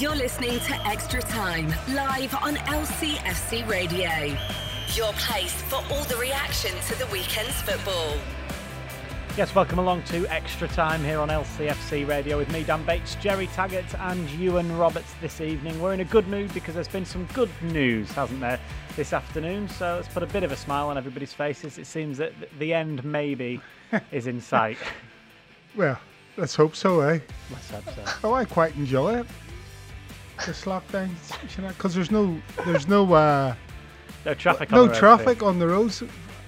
You're listening to Extra Time, live on LCFC Radio. Your place for all the reaction to the weekend's football. Yes, welcome along to Extra Time here on LCFC Radio with me, Dan Bates, Jerry Taggart, and Ewan Roberts this evening. We're in a good mood because there's been some good news, hasn't there, this afternoon? So let's put a bit of a smile on everybody's faces. It seems that the end, maybe, is in sight. Well, let's hope so, eh? Let's hope so. Oh, I quite enjoy it. This lockdown, you know, because there's no, there's no, uh, No traffic on no the traffic too. on the roads.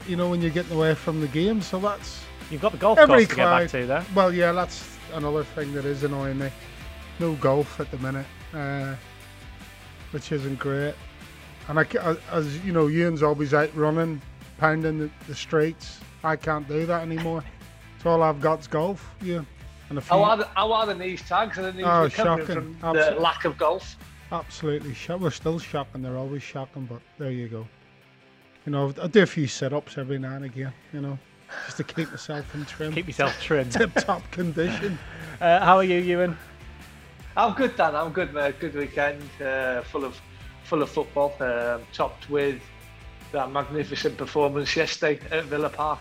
You know, when you're getting away from the game, so that's You've got the golf every course to get back to, though. Well, yeah, that's another thing that is annoying me. No golf at the minute, uh, which isn't great. And I, ca- as you know, Ewan's always out running, pounding the, the streets. I can't do that anymore. So all I've got's golf. Yeah, and a few. How are, the, how are the knees tags? Are the knees Oh, recovering shocking. from the lack of golf? Absolutely shock. We're still shocking. They're always shocking, but there you go. You know, I do a few sit-ups every now and again. You know, just to keep myself in trim, Keep yourself trimmed. tip-top condition. Uh, how are you, Ewan? I'm good, Dan. I'm good, mate. Good weekend, uh, full of full of football, um, topped with that magnificent performance yesterday at Villa Park.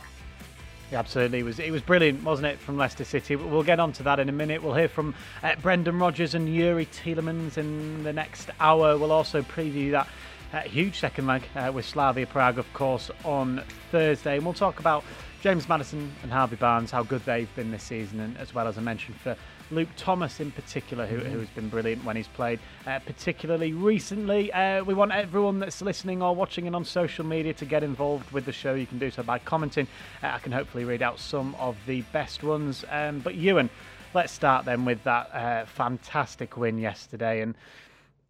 Yeah, absolutely. It was it was brilliant, wasn't it, from Leicester City? We'll get on to that in a minute. We'll hear from uh, Brendan Rodgers and Youri Tielemans in the next hour. We'll also preview that uh, huge second leg uh, with Slavia Prague, of course, on Thursday. And we'll talk about James Maddison and Harvey Barnes, how good they've been this season, and as well as I mentioned for Luke Thomas in particular, who, who has been brilliant when he's played, uh, particularly recently. Uh, we want everyone that's listening or watching in on social media to get involved with the show. You can do so by commenting. Uh, I can hopefully read out some of the best ones. Um, but Ewan, let's start then with that uh, fantastic win yesterday, and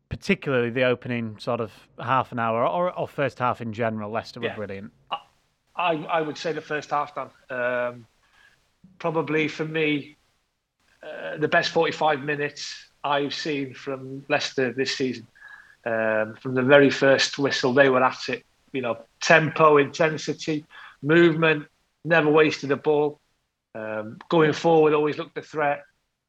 particularly the opening sort of half an hour or, or first half in general. Leicester were Yeah. brilliant. I, I would say the first half, Dan. Um, probably for me, uh, the best 45 minutes I've seen from Leicester this season. Um, from the very first whistle, they were at it. You know, tempo, intensity, movement, never wasted a ball. Um, going forward, always looked a threat.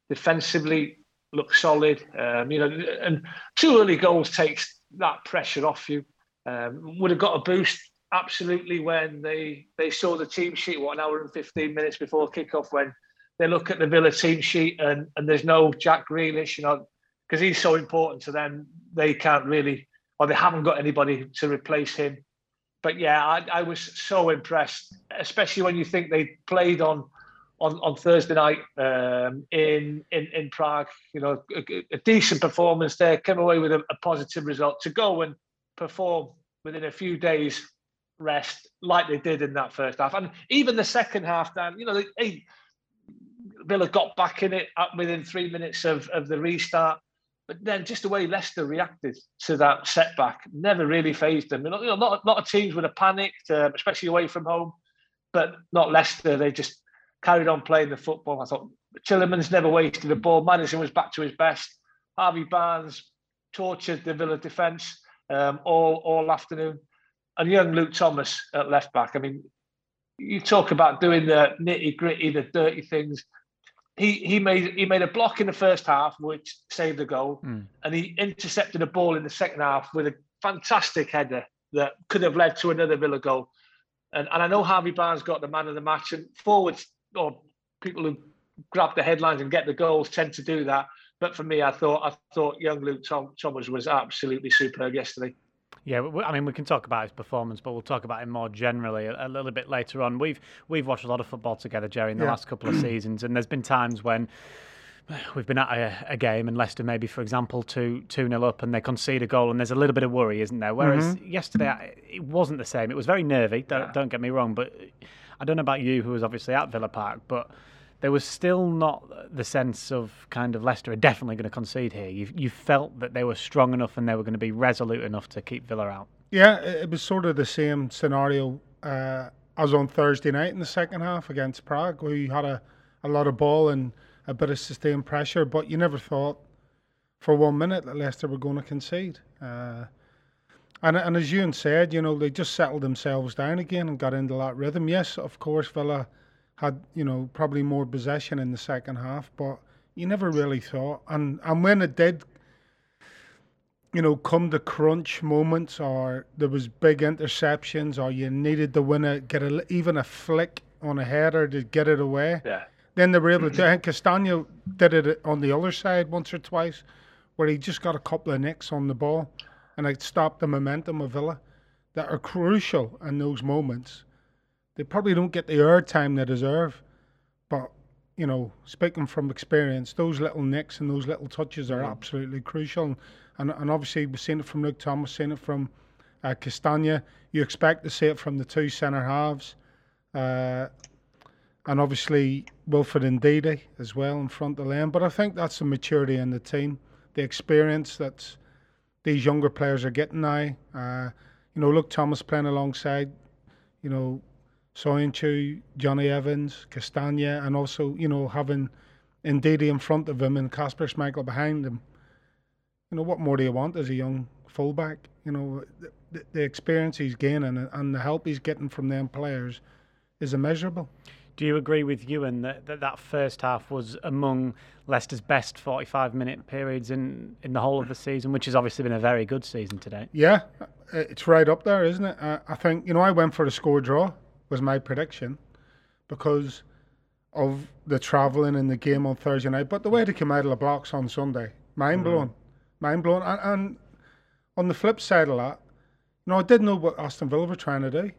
Defensively, looked solid. Um, you know, and two early goals takes that pressure off you. Um, would have got a boost absolutely when they they saw the team sheet. What an hour and fifteen minutes before kickoff when they look at the Villa team sheet and and there's no Jack Grealish, you know, because he's so important to them. They can't really, or they haven't got anybody to replace him. But yeah, I, I was so impressed, especially when you think they played on on, on Thursday night um, in, in in Prague. You know, a, a decent performance there. Came away with a, a positive result to go and perform within a few days rest like they did in that first half, and even the second half. Dan, you know, they, they, Villa got back in it within three minutes of, of the restart. But then just the way Leicester reacted to that setback never really phased them. You know, a lot, a lot of teams would have panicked, uh, especially away from home, but not Leicester. They just carried on playing the football. I thought Tielemans never wasted a ball. Maddison was back to his best. Harvey Barnes tortured the Villa defence um, all all afternoon. And young Luke Thomas at left back. I mean, you talk about doing the nitty gritty, the dirty things. He he made he made a block in the first half, which saved the goal, Mm. and he intercepted a ball in the second half with a fantastic header that could have led to another Villa goal. And and I know Harvey Barnes got the man of the match, and forwards or people who grab the headlines and get the goals tend to do that. But for me, I thought I thought young Luke Tom, Thomas was absolutely superb yesterday. Yeah, I mean, we can talk about his performance, but we'll talk about him more generally a, a little bit later on. We've we've watched a lot of football together, Jerry, in the Yeah. last couple of seasons, and there's been times when we've been at a, a game and Leicester maybe, for example, two two nil up, and they concede a goal, and there's a little bit of worry, isn't there? Whereas mm-hmm. yesterday I- it wasn't the same. It was very nervy. Don't, don't get me wrong, but I don't know about you, who was obviously at Villa Park, but. There was still not the sense of kind of Leicester are definitely going to concede here. You, you felt that they were strong enough and they were going to be resolute enough to keep Villa out. Yeah, it was sort of the same scenario uh, as on Thursday night in the second half against Prague, where you had a, a lot of ball and a bit of sustained pressure, but you never thought for one minute that Leicester were going to concede. Uh, And and as Ewan said, you know, they just settled themselves down again and got into that rhythm. Yes, of course, Villa had you know probably more possession in the second half, but you never really thought. And and when it did, you know, come to crunch moments, or there was big interceptions, or you needed to win it, get a, even a flick on a header to get it away. Yeah. Then they were able to do it. Castagne did it on the other side once or twice, where he just got a couple of nicks on the ball and it stopped the momentum of Villa that are crucial in those moments. They probably don't get the airtime they deserve, but you know, speaking from experience, those little nicks and those little touches are absolutely crucial. And and obviously we've seen it from Luke Thomas, seen it from uh, Castagne. You expect to see it from the two centre halves, uh, and obviously Wilfred and Ndidi as well in front of the lane. But I think that's the maturity in the team, the experience that these younger players are getting now. Uh, you know, Luke Thomas playing alongside, you know, Soyuncu, Jonny Evans, Castagne, and also, you know, having Ndidi in front of him and Kasper Schmeichel behind him. You know, what more do you want as a young fullback? You know, the, the experience he's gaining and the help he's getting from them players is immeasurable. Do you agree with Ewan that, that that first half was among Leicester's best 45 minute periods in, in the whole of the season, which has obviously been a very good season today? Yeah, it's right up there, isn't it? I think, you know, I went for a score draw, was my prediction, because of the travelling and the game on Thursday night. But the way they came out of the blocks on Sunday, mind blowing. Mm. Mind blowing. And, and on the flip side of that, you know, I didn't know what Aston Villa were trying to do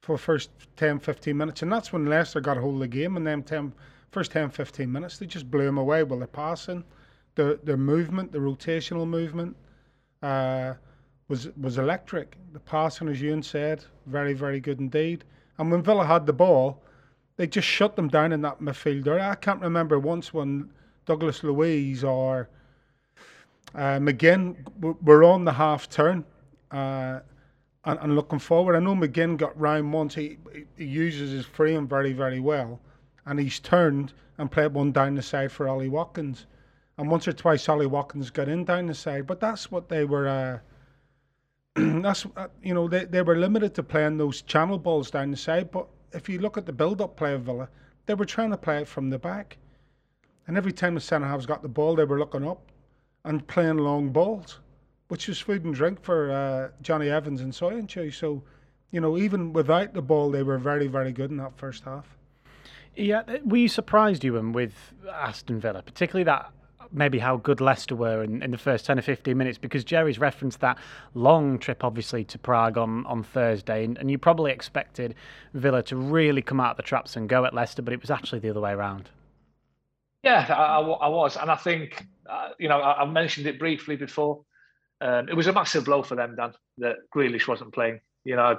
for the first 10, 15 minutes. And that's when Leicester got a hold of the game. And then 10, first 10, 15 minutes, they just blew them away with their passing, their, their movement, the rotational movement uh, was was electric. The passing, as Ewan said, very, very good indeed. And when Villa had the ball, they just shut them down in that midfield I can't remember once when Douglas Luiz or uh, McGinn were on the half turn. Uh, and, and looking forward. I know McGinn got round once. He, he uses his frame very, very well. And he's turned and played one down the side for Ollie Watkins. And once or twice, Ollie Watkins got in down the side. But that's what they were. Uh, that's uh, you know they, they were limited to playing those channel balls down the side. But if you look at the build-up play of Villa, they were trying to play it from the back. And every time the centre halves got the ball, they were looking up and playing long balls which was food and drink for uh, Jonny Evans and Soyuncu. So, you know, even without the ball, they were very, very good in that first half. Yeah, we surprised you with Aston Villa, particularly that maybe how good Leicester were in, in the first 10 or 15 minutes because Jerry's referenced that long trip, obviously, to Prague on, on Thursday, and, and you probably expected Villa to really come out of the traps and go at Leicester, but it was actually the other way around. Yeah, I, I was, and I think, uh, you know, I, I mentioned it briefly before. Um, it was a massive blow for them, Dan, that Grealish wasn't playing. You know,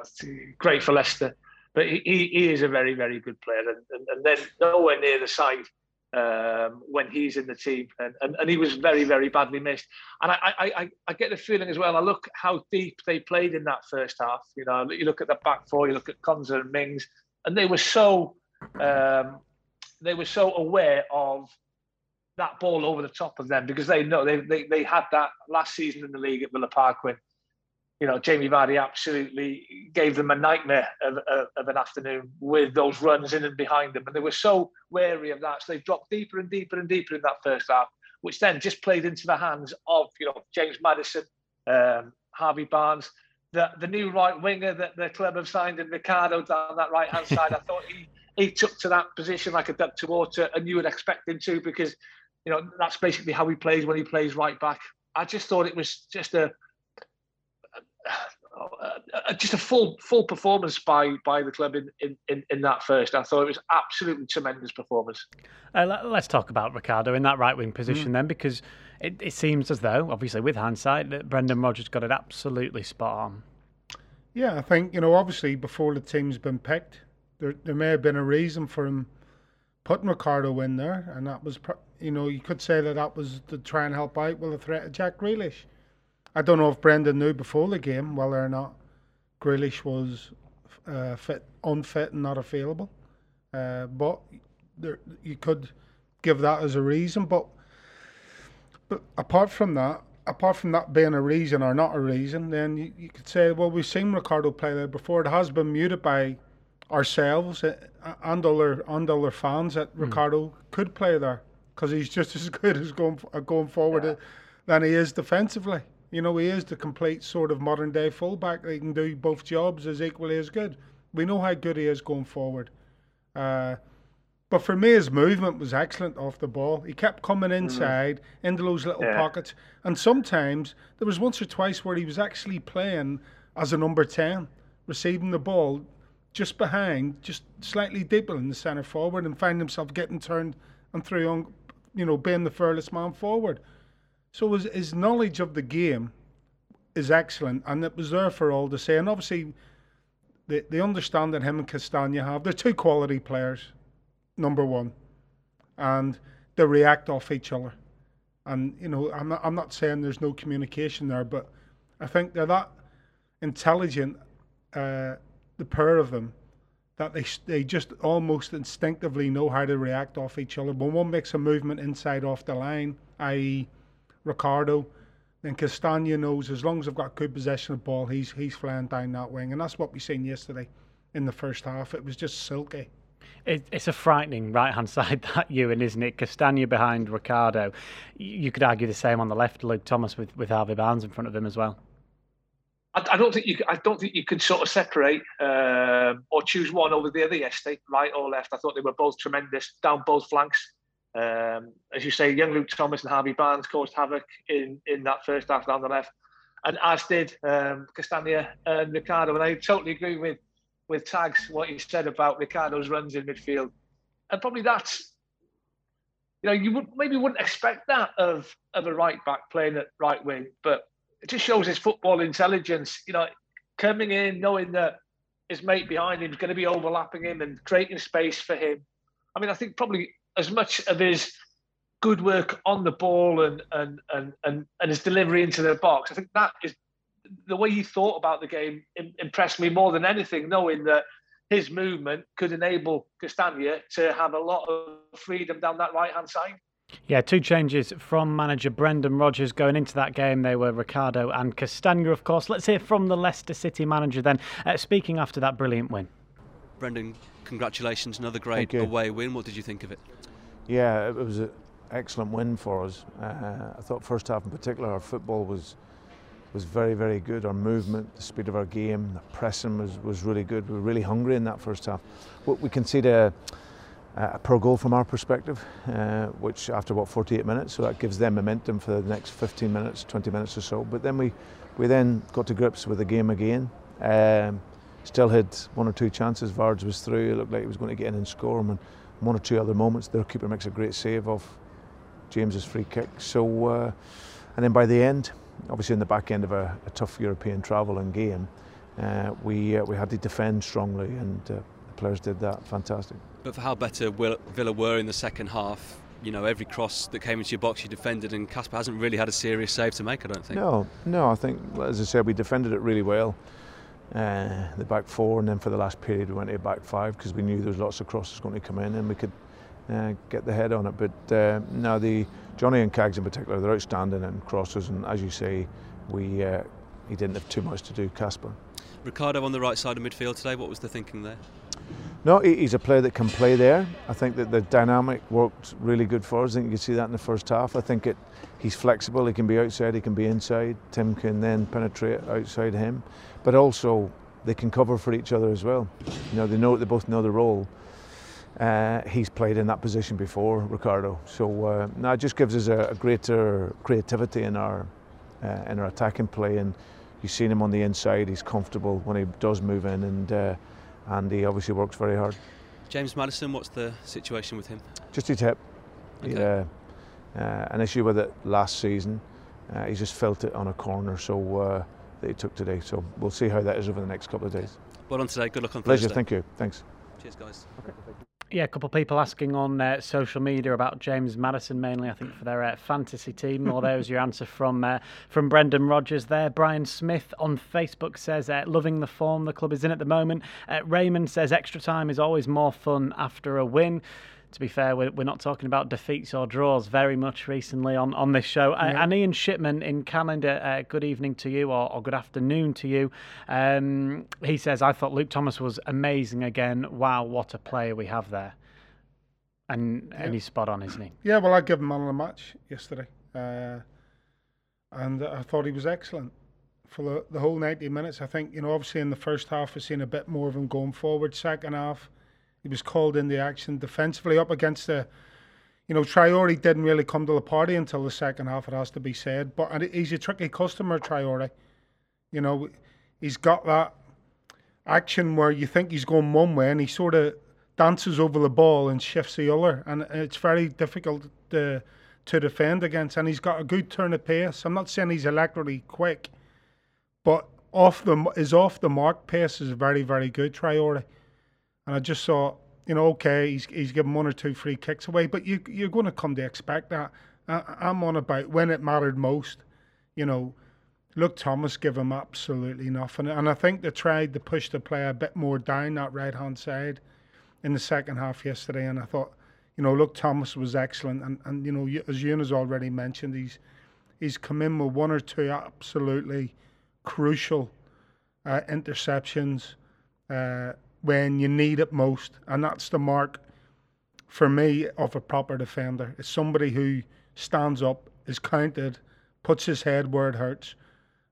great for Leicester, but he, he is a very, very good player, and, and, and then nowhere near the side um, when he's in the team, and, and, and he was very, very badly missed. And I, I, I, get the feeling as well. I look how deep they played in that first half. You know, you look at the back four, you look at Konsa and Mings, and they were so um, they were so aware of that ball over the top of them because they know they, they, they had that last season in the league at Villa Park when you know Jamie Vardy absolutely gave them a nightmare of, of, of, an afternoon with those runs in and behind them. And they were so wary of that. So they dropped deeper and deeper and deeper in that first half which then just played into the hands of you know James Maddison, um, Harvey Barnes the the new right winger that the club have signed and Ricardo down that right hand side. I thought he he took to that position like a duck to water and you would expect him to because you know, that's basically how he plays when he plays right back. I just thought it was just a, a, a just a full full performance by by the club in, in, in, that first. I thought it was absolutely tremendous performance. Uh, let, us talk about Ricardo in that right wing position mm. then, because it, it seems as though, obviously with hindsight, that Brendan Rodgers got it absolutely spot on. Yeah, I think you know, obviously before the team's been picked, there there may have been a reason for him putting Ricardo in there, and that was, you know, you could say that that was to try and help out with the threat of Jack Grealish. I don't know if Brendan knew before the game whether or not Grealish was uh, fit, unfit, and not available, uh, but there, you could give that as a reason. But but apart from that, apart from that being a reason or not a reason, then you, you could say, well, we've seen Ricardo play there before. It has been muted by ourselves uh, and other and other fans that mm. Ricardo could play there because he's just as good as going going forward yeah. than he is defensively. You know, he is the complete sort of modern day fullback. He can do both jobs as equally as good. We know how good he is going forward. Uh, but for me, his movement was excellent off the ball. He kept coming mm-hmm. inside mm-hmm. into those little yeah. pockets, and sometimes there was once or twice where he was actually playing as a number ten, receiving the ball just behind, just slightly deeper in the centre forward, and find himself getting turned and through on, you know, being the furthest man forward. So his, his knowledge of the game is excellent, and it was there for all to see. And obviously, the the understanding him and Castagne have, they're two quality players number one, and they react off each other. And you know, I'm not, I'm not saying there's no communication there, but I think they're that intelligent, uh, the pair of them, that they they just almost instinctively know how to react off each other. When one makes a movement inside off the line, i.e., Ricardo, then Castagne knows as long as they've got good possession of the ball, he's he's flying down that wing, and that's what we seen yesterday in the first half. It was just silky. It, it's a frightening right hand side that Ewan, isn't it? Castagne behind Ricardo. You could argue the same on the left, Luke Thomas with, with Harvey Barnes in front of him as well. I, I don't think you. I don't think you could sort of separate um, or choose one over the other yesterday, right or left. I thought they were both tremendous down both flanks. Um, as you say, young Luke Thomas and Harvey Barnes caused havoc in, in that first half down the left, and as did um, Castagne and Ricardo. And I totally agree with with tags what you said about Ricardo's runs in midfield, and probably that's you know you would maybe wouldn't expect that of of a right back playing at right wing, but it just shows his football intelligence. You know, coming in knowing that his mate behind him is going to be overlapping him and creating space for him. I mean, I think probably as much of his good work on the ball and and and and, and his delivery into the box, I think that is the way he thought about the game impressed me more than anything, knowing that his movement could enable Castagne to have a lot of freedom down that right hand side. Yeah, two changes from manager Brendan Rodgers going into that game. They were Ricardo and Castagne, of course. Let's hear from the Leicester City manager then, uh, speaking after that brilliant win. Brendan, congratulations, another great away win. What did you think of it? Yeah, it was an excellent win for us. Uh, I thought first half in particular, our football was was very, very good. Our movement, the speed of our game, the pressing was, was really good. We were really hungry in that first half. We conceded a, a pro goal from our perspective, uh, which after about 48 minutes, so that gives them momentum for the next 15 minutes, 20 minutes or so. But then we, we then got to grips with the game again. Um, still had one or two chances. Vards was through. It looked like he was going to get in and score. And one or two other moments, their keeper makes a great save off James's free kick. So, uh, and then by the end, obviously in the back end of a, a tough European travel and game, uh, we uh, we had to defend strongly, and uh, the players did that fantastic. But for how better Villa were in the second half, you know, every cross that came into your box, you defended, and Kasper hasn't really had a serious save to make. I don't think. No, no. I think, as I said, we defended it really well. Uh, the back four, and then for the last period, we went to back five because we knew there was lots of crosses going to come in, and we could uh, get the head on it. But uh, now the Jonny and Cags in particular, they're outstanding in crosses, and as you say, we uh, he didn't have too much to do. Kasper, Ricardo on the right side of midfield today. What was the thinking there? No, he's a player that can play there. I think that the dynamic worked really good for us. I think you can see that in the first half. I think it, he's flexible. He can be outside. He can be inside. Tim can then penetrate outside him, but also they can cover for each other as well. You know, they know they both know the role. Uh, he's played in that position before, Ricardo. So uh, now it just gives us a, a greater creativity in our uh, in our attacking play. And you've seen him on the inside; he's comfortable when he does move in, and uh, and he obviously works very hard. James Maddison, what's the situation with him? Just his hip. Okay. He uh, an issue with it last season. Uh, he just felt it on a corner, so that he took today. So we'll see how that is over the next couple of days. Well on today. Good luck on Pleasure. Thursday. Thank you. Thanks. Cheers, guys. Okay yeah, a couple of people asking on uh, social media about James Maddison mainly I think for their uh, fantasy team. Well, there was your answer from uh, from Brendan Rodgers there. Brian Smith on Facebook says, uh, loving the form the club is in at the moment. Uh, Raymond says, extra time is always more fun after a win. To be fair, we're, we're not talking about defeats or draws very much recently on, on this show. Yeah. And Ian Shipman in Canada, uh, good evening to you or, or good afternoon to you. Um, he says, I thought Luke Thomas was amazing again. Wow, what a player we have there. And, yeah. and he's spot on, isn't he? Yeah, well, I gave him man of the match yesterday. Uh, and I thought he was excellent for the, the whole 90 minutes. I think, you know, obviously in the first half, we've seen a bit more of him going forward. Second half, he was called in the action defensively up against the. You know, Traore didn't really come to the party until the second half. It has to be said, but he's a tricky customer, Traore. You know, he's got that action where you think he's going one way and he sort of dances over the ball and shifts the other, and it's very difficult to to defend against. And he's got a good turn of pace. I'm not saying he's electrically quick, but off the his off the mark pace is very very good. Traore. And I just thought, you know, okay, he's he's given one or two free kicks away, but you you're going to come to expect that. I, I'm on about when it mattered most. You know, Luke Thomas gave him absolutely nothing, and I think they tried to push the play a bit more down that right hand side in the second half yesterday, and I thought, you know, look, Thomas was excellent, and and you know, as has already mentioned, he's he's come in with one or two absolutely crucial uh, interceptions. Uh, when you need it most. And that's the mark for me of a proper defender. It's somebody who stands up, is counted, puts his head where it hurts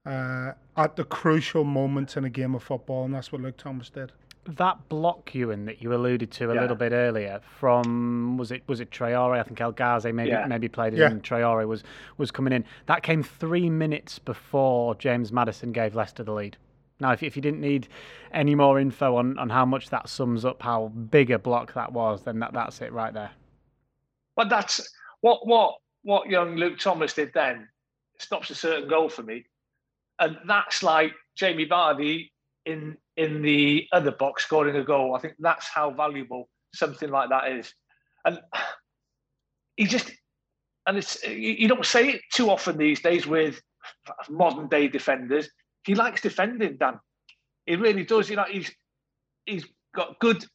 uh, at the crucial moments in a game of football. And that's what Luke Thomas did. That block, Ewan, that you alluded to a yeah. little bit earlier from was it was it Traore? I think El Ghazi maybe yeah. maybe played it yeah. and Traore was was coming in. That came three minutes before James Maddison gave Leicester the lead. Now, if, if you didn't need any more info on, on how much that sums up how big a block that was, then that, that's it right there. But that's what what what young Luke Thomas did then stops a certain goal for me, and that's like Jamie Vardy in in the other box scoring a goal. I think that's how valuable something like that is, and he just and it's you don't say it too often these days with modern day defenders he likes defending, Dan. He really does. You know, he's he's got good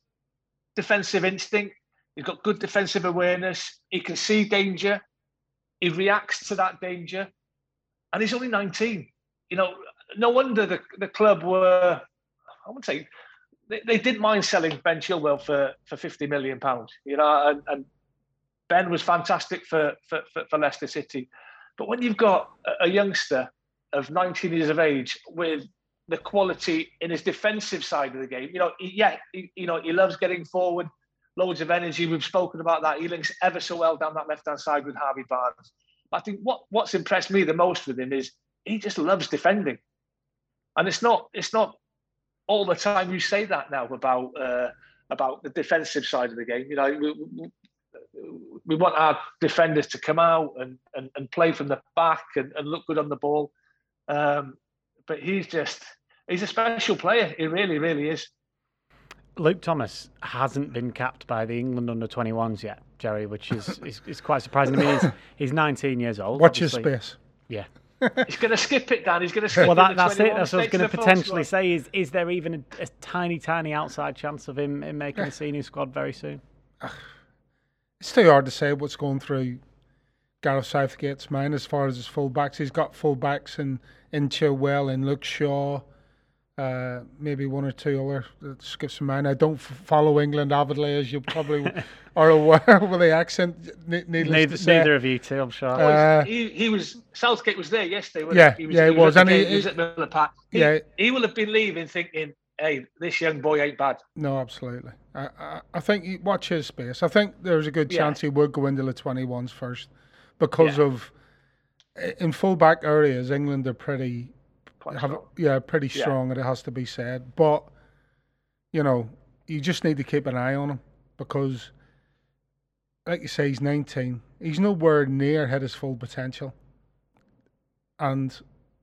defensive instinct. He's got good defensive awareness. He can see danger. He reacts to that danger, and he's only 19. You know, no wonder the the club were. I would say they, they didn't mind selling Ben Chilwell for for 50 million pounds. You know, and, and Ben was fantastic for, for for, for Leicester City. But when you've got a, a youngster of 19 years of age with the quality in his defensive side of the game. You know, he, yeah, he, you know, he loves getting forward, loads of energy. We've spoken about that. He links ever so well down that left hand side with Harvey Barnes. But I think what what's impressed me the most with him is he just loves defending, and it's not it's not all the time you say that now about uh, about the defensive side of the game. You know, we, we want our defenders to come out and, and, and play from the back and, and look good on the ball. Um, but he's just he's a special player. He really, really is. Luke Thomas hasn't been capped by the England under 21s yet, Jerry, which is, is, is quite surprising to me. He's, he's 19 years old. Watch his space. Yeah. he's going to skip it, Dan. He's going to skip well, that, that's it. That's what I was going to potentially say. Is is there even a, a, tiny, tiny outside chance of him, him making a senior squad very soon? It's too hard to say what's going through Gareth Southgate's mind as far as his fullbacks. He's got fullbacks in in Chilwell and Luke Shaw, uh, maybe one or two other that skips my mind. I don't f- follow England avidly, as you probably are aware with the accent. Needless neither, to say. neither of you two, I'm sure. Uh, he, he was Southgate was there yesterday. yeah, he? He was, yeah, he, was, and he, he, was at Villa Park. He, yeah, he will have been leaving thinking, "Hey, this young boy ain't bad." No, absolutely. I, I, I think he, watch his space. I think there's a good chance yeah. he would go into the 21s first because yeah. of in fullback areas, England are pretty, have, yeah, pretty strong, yeah. and it has to be said. But you know, you just need to keep an eye on him because, like you say, he's 19. He's nowhere near hit his full potential, and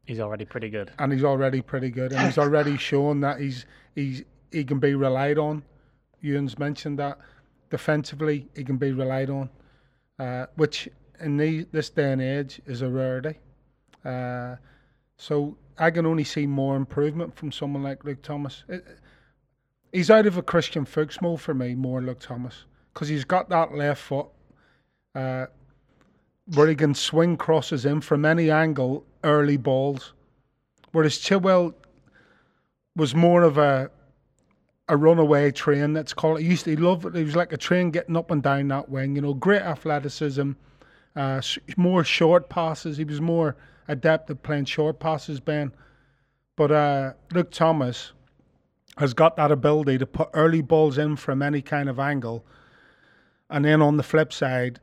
he's already pretty good. And he's already pretty good, and he's already shown that he's he's he can be relied on. Ewan's mentioned that defensively he can be relied on, uh, which in the, this day and age is a rarity. Uh, so I can only see more improvement from someone like Luke Thomas. It, he's out of a Christian Fuchs mold for me, more Luke Thomas. because he's got that left foot uh, where he can swing crosses in from any angle, early balls. Whereas Chilwell was more of a a runaway train. Let's call it. He used to he loved it. He was like a train getting up and down that wing. You know, great athleticism, uh, more short passes. He was more adept at playing short passes, Ben. But uh, Luke Thomas has got that ability to put early balls in from any kind of angle. And then on the flip side,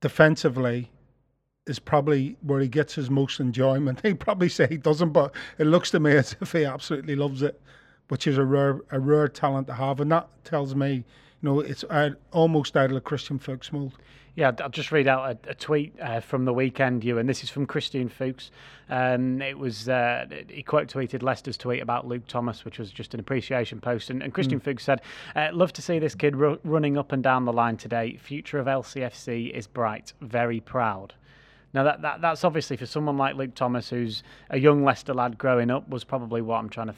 defensively, is probably where he gets his most enjoyment. He probably say he doesn't, but it looks to me as if he absolutely loves it, which is a rare a rare talent to have, and that tells me, know, it's almost out of Christian Fuchs mold. Yeah, I'll just read out a, a tweet uh, from the weekend, you, and this is from Christian Fuchs. Um, it was uh, he quote tweeted Leicester's tweet about Luke Thomas, which was just an appreciation post, and, and Christian mm. Fuchs said, uh, "Love to see this kid ru- running up and down the line today. Future of LCFC is bright. Very proud." Now that, that that's obviously for someone like Luke Thomas, who's a young Leicester lad growing up, was probably what I'm trying to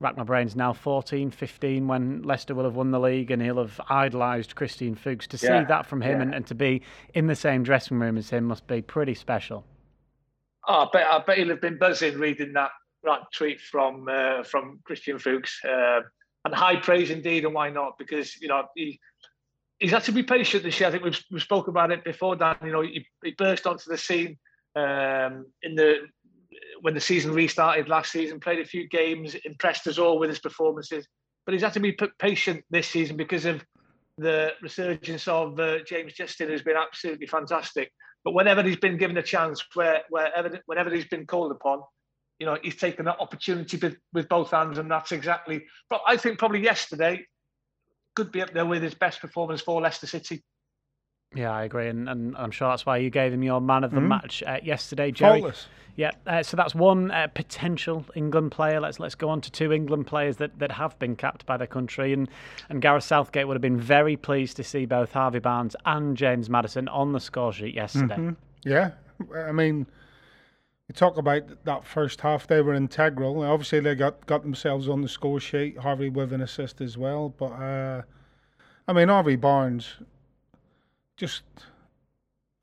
rack my brains now. 14, 15, when Leicester will have won the league, and he'll have idolised Christian Fuchs. To yeah, see that from him yeah. and, and to be in the same dressing room as him must be pretty special. Oh, I bet, I bet he'll have been buzzing reading that that tweet from uh, from Christian Fuchs. Uh, and high praise indeed, and why not? Because you know he he's had to be patient this year. I think we've, we've spoke about it before, Dan. You know, he, he burst onto the scene um, in the when the season restarted last season, played a few games, impressed us all with his performances. But he's had to be patient this season because of the resurgence of uh, James Justin, who's been absolutely fantastic. But whenever he's been given a chance, where, wherever, whenever he's been called upon, you know, he's taken that opportunity with, with both hands, and that's exactly. But I think probably yesterday could be up there with his best performance for Leicester City. Yeah, I agree, and, and I'm sure that's why you gave him your man of the mm-hmm. match uh, yesterday, Jerry. Faultless. Yeah, uh, so that's one uh, potential England player. Let's let's go on to two England players that, that have been capped by their country, and and Gareth Southgate would have been very pleased to see both Harvey Barnes and James Maddison on the score sheet yesterday. Mm-hmm. Yeah, I mean, you talk about that first half; they were integral. Obviously, they got got themselves on the score sheet. Harvey with an assist as well, but uh, I mean, Harvey Barnes just.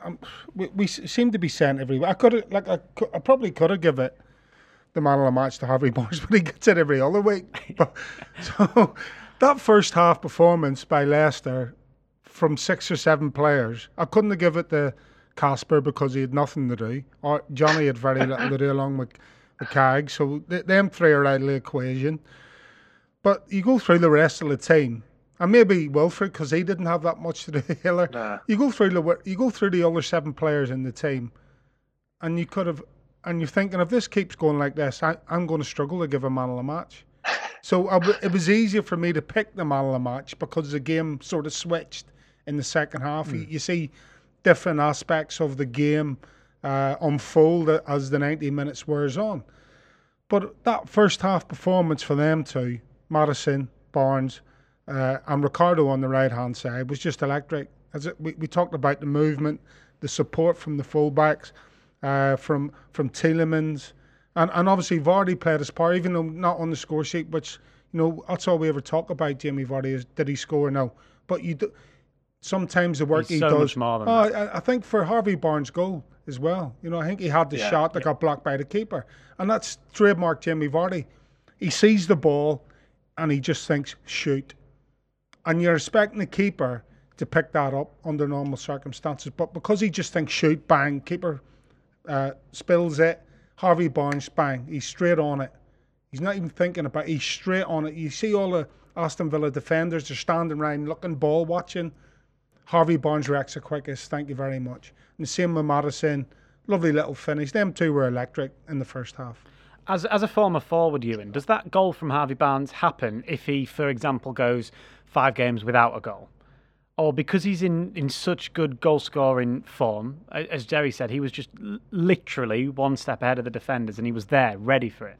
Um, we, we seem to be sent everywhere. I could like I, could, I probably could have given it the man of the match to Harvey Barnes, but he gets it every other week. But, so that first half performance by Leicester from six or seven players, I couldn't have given it to Kasper because he had nothing to do. Or Jonny had very little to do along with the Cag. So th- them three are out of the equation. But you go through the rest of the team, and maybe Wilfred because he didn't have that much to do. Hiller, nah. you go through the you go through the other seven players in the team, and you could have, and you're thinking if this keeps going like this, I, am going to struggle to give a man of the match. so it was easier for me to pick the man of the match because the game sort of switched in the second half. Mm. You, you see different aspects of the game uh, unfold as the 90 minutes wears on. But that first half performance for them two, Maddison, Barnes, uh, and Ricardo on the right hand side was just electric. As it, we, we talked about the movement, the support from the fullbacks, uh, from from Tielemans, and, and obviously Vardy played his part, even though not on the score sheet. Which you know that's all we ever talk about. Jamie Vardy is did he score? No, but you do, sometimes the work He's he so does. oh, I, I, think for Harvey Barnes' goal as well. You know, I think he had the yeah, shot that yeah. got blocked by the keeper, and that's trademark Jamie Vardy. He sees the ball, and he just thinks shoot, and you're expecting the keeper to pick that up under normal circumstances, but because he just thinks shoot, bang, keeper uh, spills it, Harvey Barnes, bang, he's straight on it. He's not even thinking about it. He's straight on it. You see all the Aston Villa defenders, they're standing around looking, ball watching Harvey Barnes reacts the quickest. Thank you very much. And the same with Maddison. Lovely little finish. Them two were electric in the first half. As, as a former forward, Ewan, does that goal from Harvey Barnes happen if he, for example, goes five games without a goal? Or because he's in, in such good goal scoring form, as Jerry said, he was just literally one step ahead of the defenders and he was there, ready for it?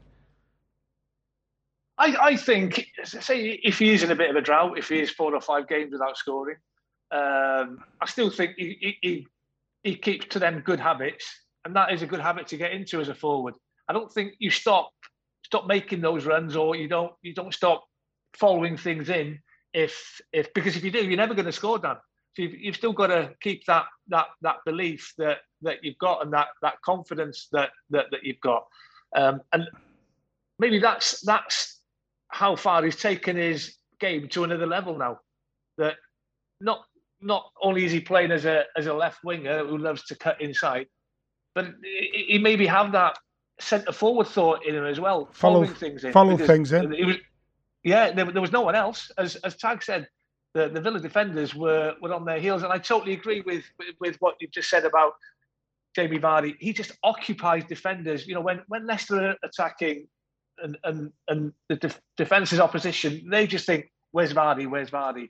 I, I think, say, if he is in a bit of a drought, if he is four or five games without scoring, um, I still think he, he, he keeps to them good habits, and that is a good habit to get into as a forward. I don't think you stop stop making those runs or you don't you don't stop following things in if if because if you do, you're never going to score, Dan. So you've, you've still got to keep that that that belief that that you've got and that that confidence that that, that you've got. Um, and maybe that's that's how far he's taken his game to another level now. That not not only is he playing as a as a left winger who loves to cut inside, but he, he maybe have that centre forward thought in him as well, Follow- following things in. follow things in. It was, yeah, there, there was no one else. As as Tag said, the, the Villa defenders were were on their heels, and I totally agree with with, with what you've just said about Jamie Vardy. He just occupies defenders. You know, when when Leicester are attacking and and and the def- defense's opposition, they just think, "Where's Vardy? Where's Vardy?"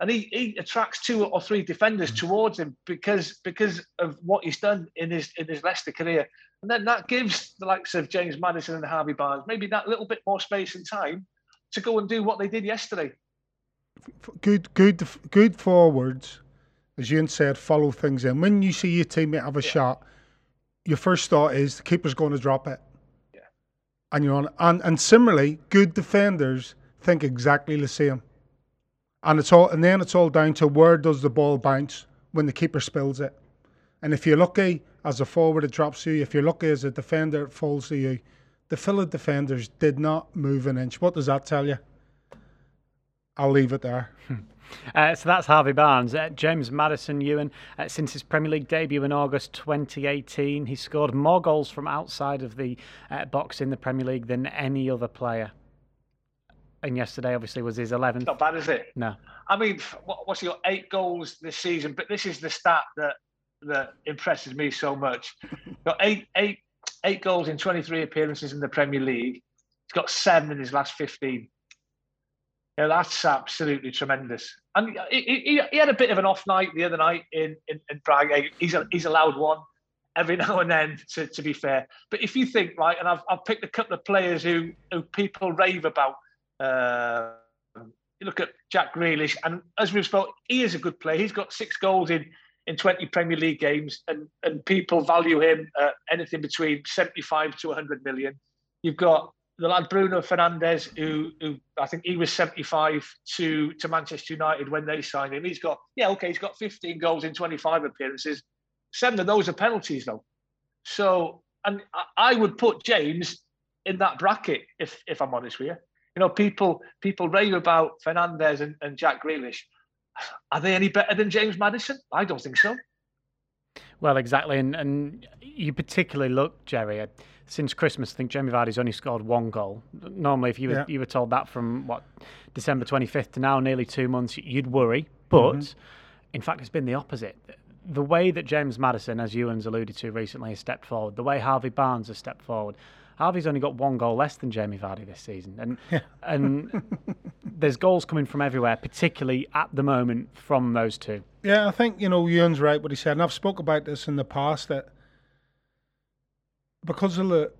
And he, he attracts two or three defenders mm-hmm. towards him because because of what he's done in his in his Leicester career. And then that gives the likes of James Maddison and Harvey Barnes maybe that little bit more space and time to go and do what they did yesterday. good, good, good forwards, as Ian said, follow things in. When you see your teammate have a shot, your first thought is the keeper's going to drop it. Yeah. And you're on. And and similarly, good defenders think exactly the same. And it's all, and then it's all down to where does the ball bounce when the keeper spills it. And if you're lucky as a forward, it drops to you. If you're lucky as a defender, it falls to you. The Villa defenders did not move an inch. What does that tell you? I'll leave it there. Uh, so that's Harvey Barnes. Uh, James Maddison Ewan, uh, since his Premier League debut in August 2018, he scored more goals from outside of the uh, box in the Premier League than any other player. And yesterday, obviously, was his 11th. Not bad, is it? No. I mean, what, what's your eight goals this season? But this is the stat that that impresses me so much. Got eight, eight, eight goals in 23 appearances in the Premier League. He's got seven in his last 15. Yeah, that's absolutely tremendous. And he, he, he had a bit of an off night the other night in in, in Prague. He's a, he's allowed one every now and then, to, to be fair. But if you think right, and I've I've picked a couple of players who who people rave about. Uh, you look at Jack Grealish, and as we've spoken, he is a good player. He's got six goals in in 20 Premier League games, and and people value him uh, anything between 75 to 100 million. You've got the lad Bruno Fernandes, who who I think he was 75 to to Manchester United when they signed him. He's got yeah, okay, he's got 15 goals in 25 appearances. Seven of those are penalties though. So, and I, I would put James in that bracket if if I'm honest with you. You know, people people rave about Fernandes and, and Jack Grealish. Are they any better than James Maddison? I don't think so. Well, exactly, and and you particularly look, Jerry. uh, Since Christmas, I think Jamie Vardy's only scored one goal. Normally, if you were Yeah. you were told that from what December twenty fifth to now, nearly two months, you'd worry. But in fact, it's been the opposite. The way that James Maddison, as Ewan's alluded to recently, has stepped forward. The way Harvey Barnes has stepped forward. Harvey's only got one goal less than Jamie Vardy this season, and and there's goals coming from everywhere, particularly at the moment from those two. Yeah, I think you know Ewan's right what he said, and I've spoke about this in the past that because of the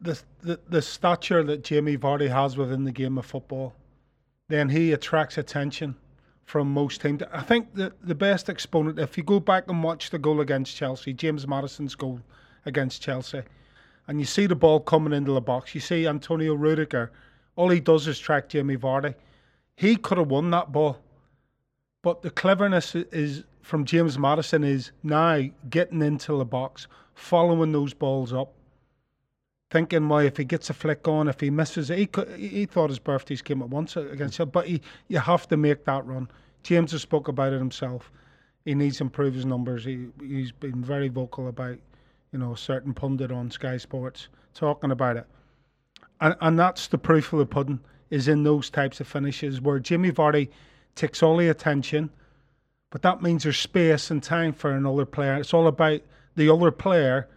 the the, the stature that Jamie Vardy has within the game of football, then he attracts attention from most teams. I think the the best exponent, if you go back and watch the goal against Chelsea, James Maddison's goal against Chelsea, and you see the ball coming into the box, you see Antonio Rudiger, all he does is track Jamie Vardy. He could have won that ball. But the cleverness is from James Maddison is now getting into the box, following those balls up, thinking, well, if he gets a flick on, if he misses it, he, could, he thought his birthdays came at once against him, but he, you have to make that run. James has spoke about it himself. He needs to improve his numbers. He, he's been very vocal about, you know, a certain pundit on Sky Sports talking about it. And, and that's the proof of the pudding is in those types of finishes where Jimmy Vardy takes all the attention, but that means there's space and time for another player. It's all about the other player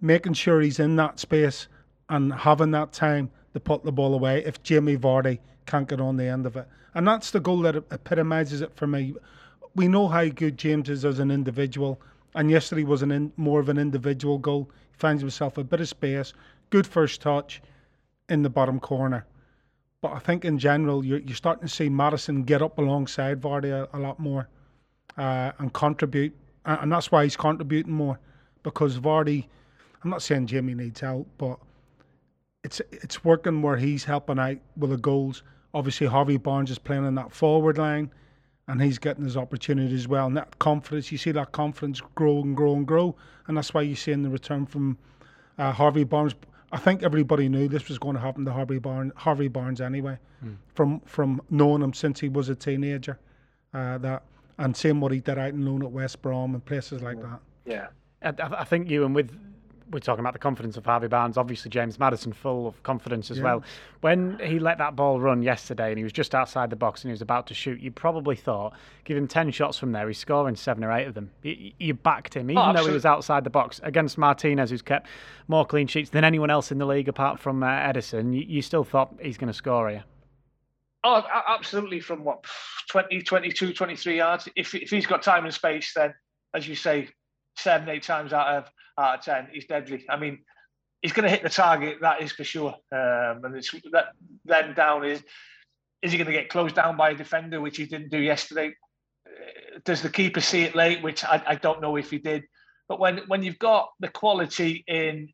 making sure he's in that space and having that time to put the ball away if Jamie Vardy can't get on the end of it. And that's the goal that epitomises it for me. We know how good James is as an individual, and yesterday was an in, more of an individual goal. He finds himself a bit of space, good first touch in the bottom corner. But I think in general, you're, you're starting to see Maddison get up alongside Vardy a, a lot more uh, and contribute. And, that's why he's contributing more because Vardy, I'm not saying Jamie needs help, but it's it's working where he's helping out with the goals obviously Harvey Barnes is playing in that forward line, and he's getting his opportunity as well. And that confidence, you see that confidence grow and grow and grow, and that's why you see in the return from uh, Harvey Barnes. I think everybody knew this was going to happen to Harvey Barnes. Harvey Barnes anyway, mm. from from knowing him since he was a teenager. Uh, that and seeing what he did out in loan at West Brom and places like that. Yeah, I, I think you and with we're talking about the confidence of Harvey Barnes. Obviously, James Maddison full of confidence as yeah. well. When he let that ball run yesterday and he was just outside the box and he was about to shoot, you probably thought, give him 10 shots from there, he's scoring seven or eight of them. You, you backed him, even oh, though he was outside the box. Against Martinez, who's kept more clean sheets than anyone else in the league apart from uh, Ederson, you, you still thought he's going to score here. Oh, absolutely. From what, 20, 22, 23 yards? If, if he's got time and space, then, as you say, seven, eight times out of out of ten, he's deadly. I mean, he's going to hit the target, that is for sure. Um, and it's that then down is is he going to get closed down by a defender, which he didn't do yesterday? Uh, does the keeper see it late, which I, I don't know if he did. But when when you've got the quality in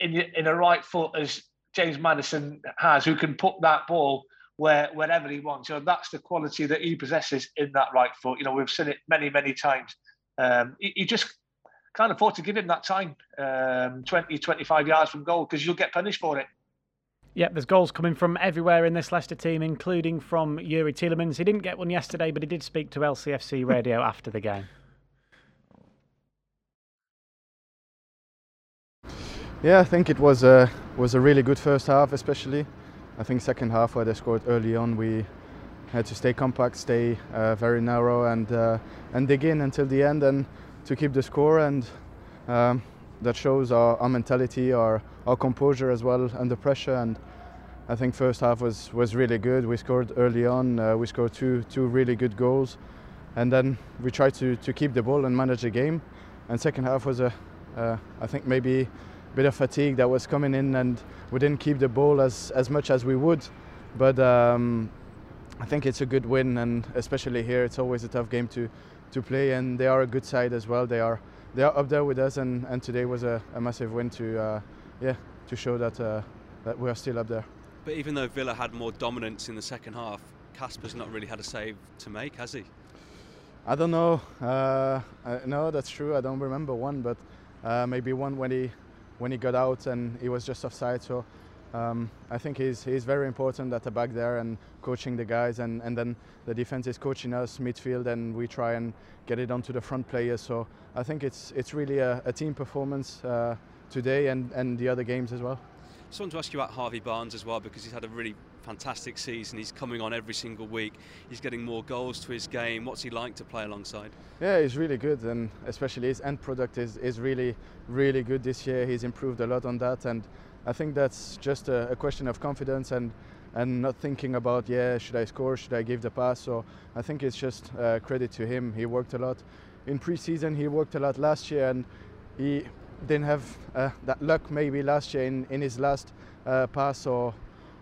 in in a right foot as James Maddison has, who can put that ball where wherever he wants, you know, that's the quality that he possesses in that right foot. You know, we've seen it many many times. Um, he, he, just can't afford to give him that time, um, 20, 25 yards from goal, because you'll get punished for it. Yeah, there's goals coming from everywhere in this Leicester team, including from Youri Tielemans. He didn't get one yesterday, but he did speak to LCFC radio after the game. Yeah, I think it was a was a really good first half, especially. I think second half where they scored early on, we had to stay compact, stay uh, very narrow, and uh, and dig in until the end. And to keep the score and um, that shows our, our, mentality, our, our composure as well under pressure. And I think first half was, was really good. We scored early on. Uh, we scored two two really good goals, and then we tried to, to keep the ball and manage the game. And second half was a uh, I think maybe a bit of fatigue that was coming in, and we didn't keep the ball as as much as we would. But um, I think it's a good win, and especially here, it's always a tough game to to play, and they are a good side as well. They are they are up there with us, and, and today was a, a massive win to uh, yeah to show that uh, that we are still up there. But even though Villa had more dominance in the second half, Kasper's not really had a save to make, has he? I don't know. Uh, no, that's true. I don't remember one, but uh, maybe one when he when he got out and he was just offside. So um, I think he's, he's very important at the back there and coaching the guys, and, and then the defense is coaching us midfield, and we try and get it onto the front players. So I think it's it's really a, a team performance uh, today and, and the other games as well. I just want to ask you about Harvey Barnes as well because he's had a really fantastic season. He's coming on every single week. He's getting more goals to his game. What's he like to play alongside? Yeah, he's really good, and especially his end product is, is really, really good this year. He's improved a lot on that, and I think that's just a, a, question of confidence and and not thinking about yeah should I score? Should I give the pass? So I think it's just uh, credit to him. He worked a lot. In preseason he worked a lot last year and he didn't have uh, that luck maybe last year in, in his last uh, pass or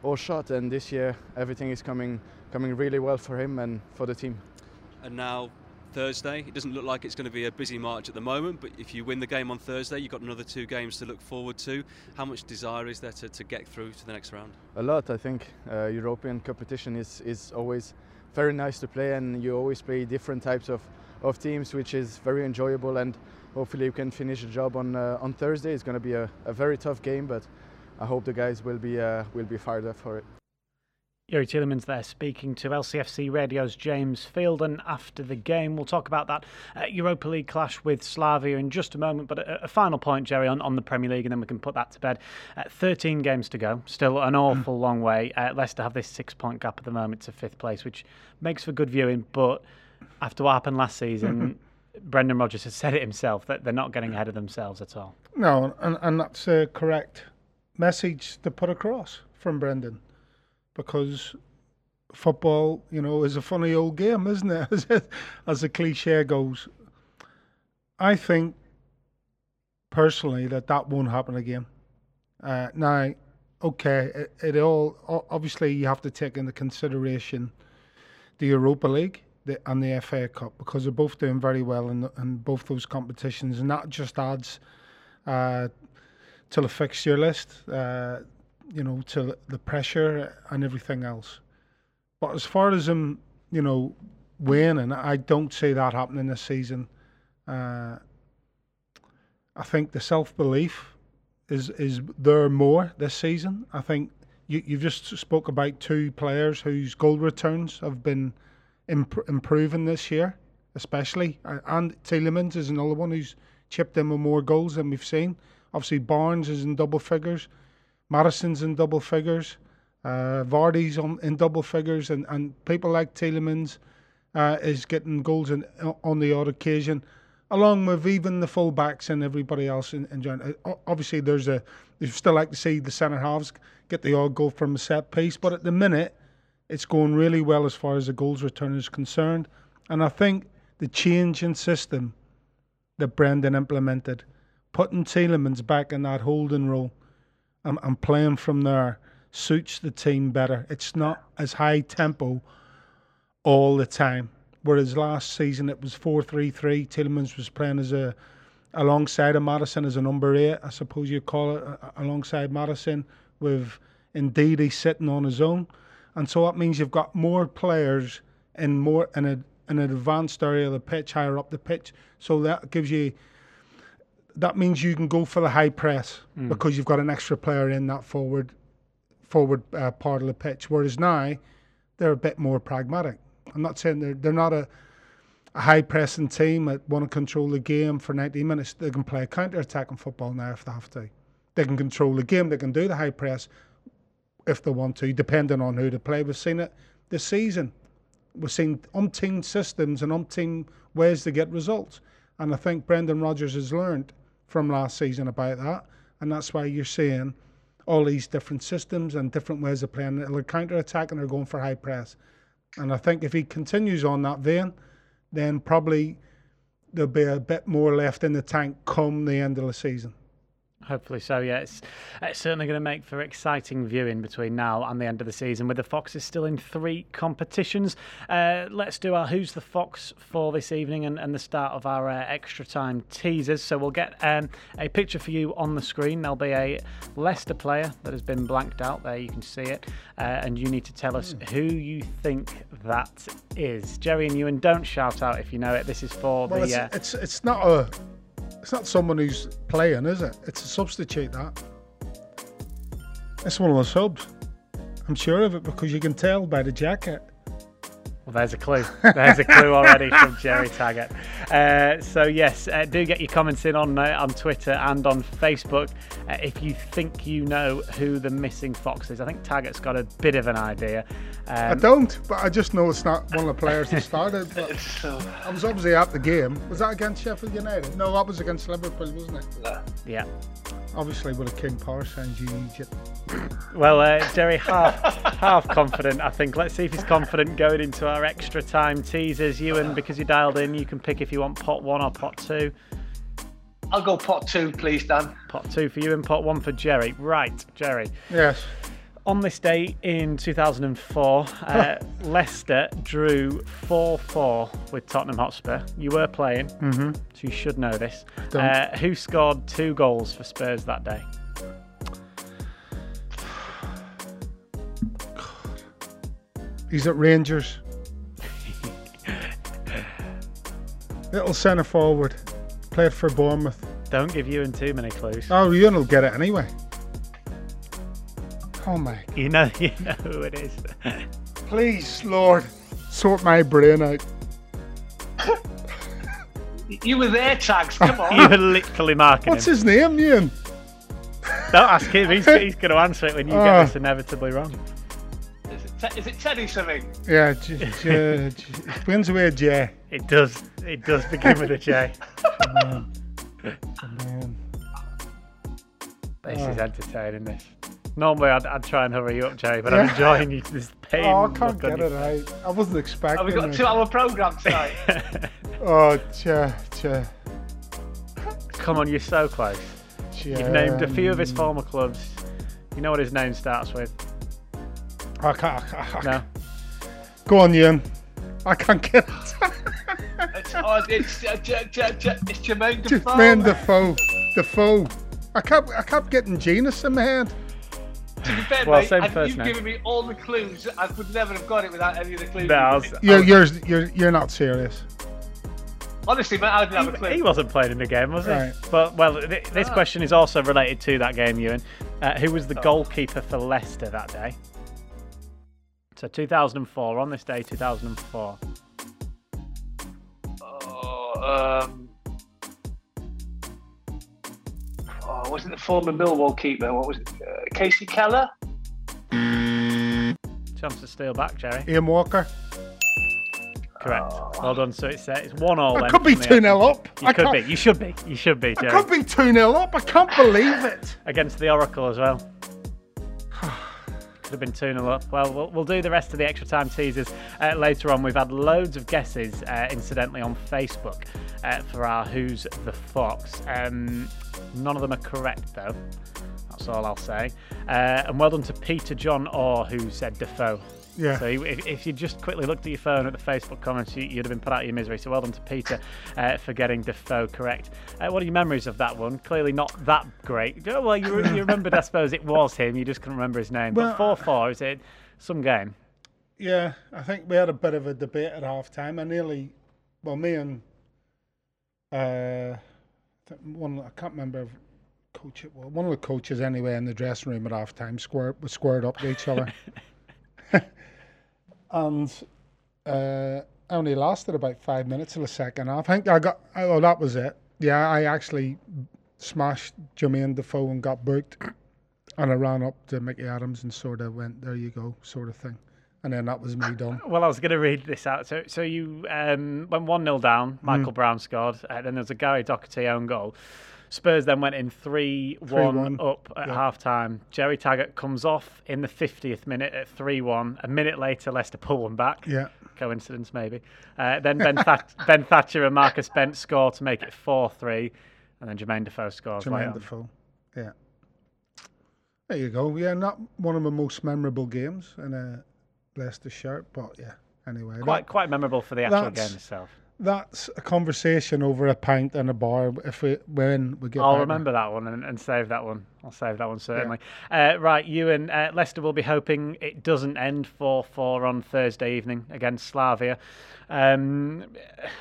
or shot. And this year everything is coming coming really well for him and for the team. And now Thursday. It doesn't look like it's going to be a busy March at the moment, but if you win the game on Thursday, you've got another two games to look forward to. How much desire is there to, to get through to the next round? A lot, I think. Uh, European competition is, is always very nice to play, and you always play different types of, of teams, which is very enjoyable. And hopefully, you can finish the job on uh, on Thursday. It's going to be a, a, very tough game, but I hope the guys will be uh, will be fired up for it. Youri Tielemans there speaking to LCFC Radio's James Fielden after the game. We'll talk about that uh, Europa League clash with Slavia in just a moment. But a, a, final point, Jerry, on, on the Premier League, and then we can put that to bed. Uh, 13 games to go, still an awful long way. Uh, Leicester have this six point gap at the moment to fifth place, which makes for good viewing. But after what happened last season, Brendan Rodgers has said it himself that they're not getting ahead of themselves at all. No, and, and that's a correct message to put across from Brendan because football, you know, is a funny old game, isn't it? As the cliche goes. I think personally that that won't happen again. Uh, now, okay, it, it, all obviously you have to take into consideration the Europa League the, and the FA Cup because they're both doing very well in, in both those competitions, and that just adds uh, to the fixture list. Uh, you know, to the pressure and everything else. But as far as him, you know, winning, I don't see that happening this season. Uh, I think the self belief is is there more this season. I think you you've just spoke about two players whose goal returns have been imp- improving this year, especially, and Tielemans is another one who's chipped in with more goals than we've seen. Obviously, Barnes is in double figures, Maddison's in double figures, uh, Vardy's on in double figures, and, and people like Tielemans uh, is getting goals in, on the odd occasion along with even the fullbacks and everybody else in, in general. Obviously, there's a you still like to see the centre halves get the odd goal from a set piece, but at the minute, it's going really well as far as the goals return is concerned. And I think the change in system that Brendan implemented, putting Tielemans back in that holding role and playing from there, suits the team better. It's not as high tempo all the time. Whereas last season it was four three three. Tielemans was playing as a alongside of Maddison as a number eight, I suppose you call it, alongside Maddison, with Ndidi sitting on his own, and so that means you've got more players in more in a in an advanced area of the pitch, higher up the pitch. So that gives you. That means you can go for the high press mm. because you've got an extra player in that forward, forward uh, part of the pitch. Whereas now, they're a bit more pragmatic. I'm not saying they're they're not a, a high pressing team that want to control the game for 90 minutes. They can play counter attacking football now if they have to. They can control the game. They can do the high press if they want to, depending on who they play. We've seen it this season. We've seen umpteen systems and umpteen ways to get results. And I think Brendan Rodgers has learned from last season about that. And that's why you're seeing all these different systems and different ways of playing. They're counter attacking, they're going for high press. And I think if he continues on that vein, then probably there'll be a bit more left in the tank come the end of the season. Hopefully so, yeah. It's, it's certainly going to make for exciting viewing between now and the end of the season with the Foxes still in three competitions. Uh, let's do our Who's the Fox for this evening and, and the start of our uh, extra time teasers. So we'll get um, a picture for you on the screen. There'll be a Leicester player that has been blanked out there, you can see it. Uh, and you need to tell us hmm. who you think that is. Jerry and Ewan, don't shout out if you know it. This is for well, the. It's, it's, it's not a it's not someone who's playing, is it? It's a substitute that. It's one of the subs. I'm sure of it because you can tell by the jacket. Well, there's a clue. There's a clue already from Jerry Taggart. Uh, so yes, uh, do get your comments in on uh, on Twitter and on Facebook uh, if you think you know who the missing fox is. I think Taggart's got a bit of an idea. Um, I don't, but I just know it's not one of the players that started. But I was obviously at the game. Was that against Sheffield United? No, that was against Liverpool, wasn't it? Yeah. Obviously, with a King Power signs, you need it. Well, uh, Jerry, half half confident. I think. Let's see if he's confident going into our extra time teasers. Ewan, because you dialed in, you can pick if you want pot one or pot two. I'll go pot two, please, Dan. Pot two for you and pot one for Jerry. Right, Jerry. Yes. On this day in 2004, uh, Leicester drew 4 4 with Tottenham Hotspur. You were playing, mm-hmm. so you should know this. Uh, who scored two goals for Spurs that day? He's at Rangers. Little centre forward. Played for Bournemouth. Don't give you in too many clues. Oh, Ewan will get it anyway. Oh my. You know, you know who it is. Please, Lord, sort my brain out. you were there, Tags. Come on. you were literally marking What's him. his name, Ewan? Don't ask him. He's, he's going to answer it when you oh. get ah. this inevitably wrong. Is it Teddy something? Yeah, j- j- j- it begins with a J. It does. It does begin with a J. man. man. This oh. is entertaining. This. Normally, I'd, I'd, try and hurry you up, Jerry, but yeah. I'm enjoying you, this pain. Oh, I can't get it right. I wasn't expecting. Have we got a two-hour program tonight? oh, cha, cha. Come on, you're so close. You've named a few of his former clubs. You know what his name starts with? I can't. I can't. No. Go on, Ian. I can't get it. it's, oh, it's, uh, J- J- J- it's Jermaine Defoe. Jermaine Defoe. Defoe. I kept, I kept getting Jenas in my head. To be fair, Well, mate, same first you've name. given me all the clues. I would never have got it without any of the clues. No, I you've was- given me. You're, you're, you're, you're not serious. Honestly, mate, I didn't have a clue. He, he wasn't playing in the game, was he? Right. But well, th- this Ah. question is also related to that game, Ewan. Uh, who was the goalkeeper for Leicester that day? So 2004, on this day, 2004. Oh, um, oh, wasn't the former Millwall keeper? What was it? Uh, Kasey Keller? Chance to steal back, Jerry. Ian Walker. Correct. Well done. So it's uh, it's one all. I then could be 2 opening. 0 up. You I could can't- be. You should be. You should be, I Jerry. could be 2 0 up. I can't believe it. Against the Oracle as well. Could have been 2 0 up. Well, well, we'll do the rest of the extra time teasers uh, later on. We've had loads of guesses, uh, incidentally, on Facebook uh, for our Who's the Fox. Um, none of them are correct, though. That's all I'll say. Uh, and well done to Peter John Orr, who said Defoe. Yeah. So if, if you just quickly looked at your phone at the Facebook comments, you, you'd have been put out of your misery. So well done to Peter uh, for getting Defoe correct. Uh, what are your memories of that one? Clearly not that great. Oh, well, you, you remembered, I suppose, it was him. You just couldn't remember his name. Well, but 4 4, is it some game? Yeah, I think we had a bit of a debate at half time. I nearly, well, me and uh, one, I can't remember, coach, well, one of the coaches anyway in the dressing room at half time squared, was squared up to each other. and uh, I only lasted about five minutes of the second half. I think I got, oh, that was it. Yeah, I actually smashed Jermaine Defoe and got booked. And I ran up to Micky Adams and sort of went, there you go, sort of thing. And then that was me done. Well, I was going to read this out. So, so you um, went 1 0 down. Michael Brown scored. Uh, then there was a Gary Doherty own goal. Spurs then went in 3 1 3-1. up at Yeah. half time. Jerry Taggart comes off in the 50th minute at 3 1. A minute later, Leicester pull one back. Yeah. Coincidence, maybe. Uh, then Ben, That- ben Thatcher and Marcus Bent score to make it 4 3. And then Jermaine Defoe scores. Jermaine. Defoe. Yeah. There you go. Yeah, not one of my most memorable games in a Leicester shirt, but yeah. Anyway, Quite, that, quite memorable for the actual game itself. That's a conversation over a pint in a bar. If we win, we get. I'll back there. remember that one and, and save that one. I'll save that one certainly. Uh, right, you and uh, Leicester will be hoping it doesn't end 4 4 on Thursday evening against Slavia. Um,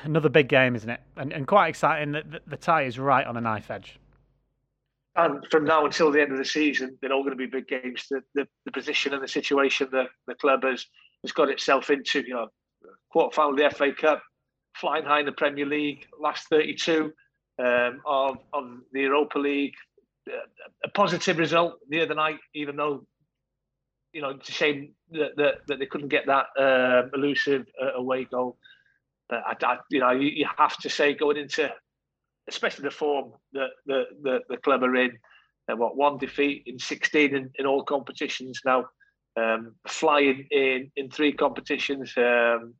another big game, isn't it? And, and quite exciting that the, the tie is right on a knife edge. And from now until the end of the season, they're all going to be big games. The, the, the position and the situation the, the club has, has got itself into, you know, quarter final of the FA Cup, flying high in the Premier League, last 32 um, of, of the Europa League. A positive result the other night, even though, you know, it's a shame that, that, that they couldn't get that um elusive uh, away goal. But, I, I, you know, you, you have to say going into especially the form that the, the, the club are in. Uh, what one defeat in 16 in, in all competitions now, um, flying in in three competitions. Um,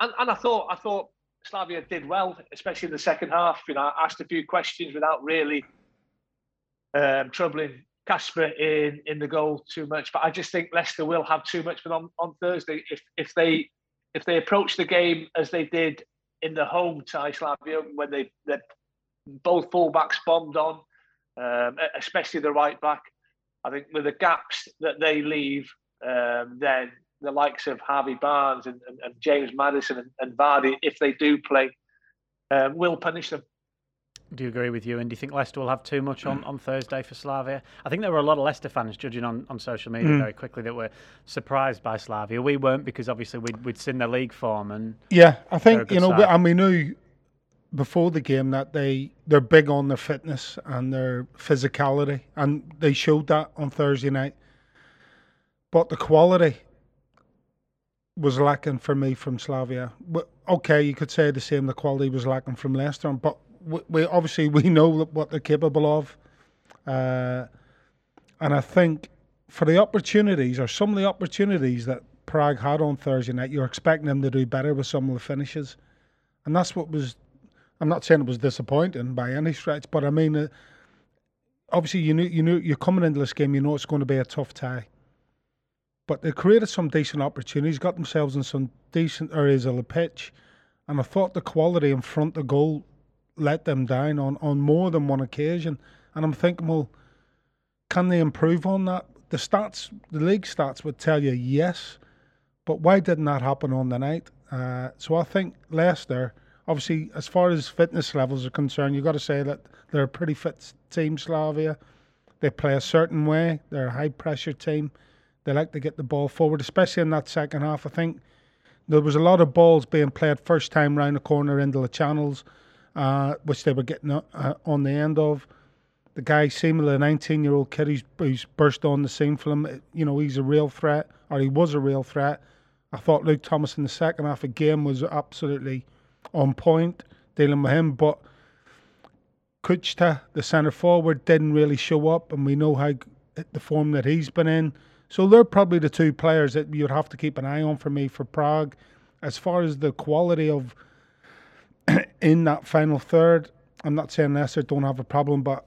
and, and I thought I thought Slavia did well, especially in the second half. You know, I asked a few questions without really um, troubling Kasper in in the goal too much. But I just think Leicester will have too much. But on, on Thursday, if if they if they approach the game as they did in the home tie Slavia when they they both fullbacks bombed on, um, especially the right back. I think with the gaps that they leave, um, then the likes of Harvey Barnes and, and, and James Maddison and, and Vardy, if they do play, um, will punish them. Do you agree with you? And do you think Leicester will have too much on, on Thursday for Slavia? I think there were a lot of Leicester fans judging on, on social media Mm. very quickly that were surprised by Slavia. We weren't because obviously we'd, we'd seen their league form and Yeah, I think you know, side. we- and we knew before the game that they they're big on their fitness and their physicality, and they showed that on Thursday night. But the quality was lacking for me from Slavia. Okay, you could say the same. The quality was lacking from Leicester, but we, obviously we know what they're capable of, uh, and I think for the opportunities or some of the opportunities that Prague had on Thursday night, you're expecting them to do better with some of the finishes, and that's what was. I'm not saying it was disappointing by any stretch, but I mean, uh, obviously you knew you knew you're coming into this game, you know it's going to be a tough tie. But they created some decent opportunities, got themselves in some decent areas of the pitch, and I thought the quality in front of goal let them down on, on more than one occasion. And I'm thinking, well, can they improve on that the stats, the league stats would tell you yes, but why didn't that happen on the night? Uh, so I think Leicester, obviously, as far as fitness levels are concerned, you've got to say that they're a pretty fit team, Slavia. They play a certain way. They're a high pressure team. They like to get the ball forward, especially in that second half. I think there was a lot of balls being played first time round the corner into the channels, uh, which they were getting uh, on the end of. The guy, Sima, the 19 year old kid who's, who's burst on the scene for them, you know, he's a real threat, or he was a real threat. I thought Luke Thomas in the second half of game was absolutely on point dealing with him, but Kuchta, the centre forward, didn't really show up, and we know how the form that he's been in. So they're probably the two players that you'd have to keep an eye on for me for Prague. As far as the quality of in that final third, I'm not saying Leicester don't have a problem, but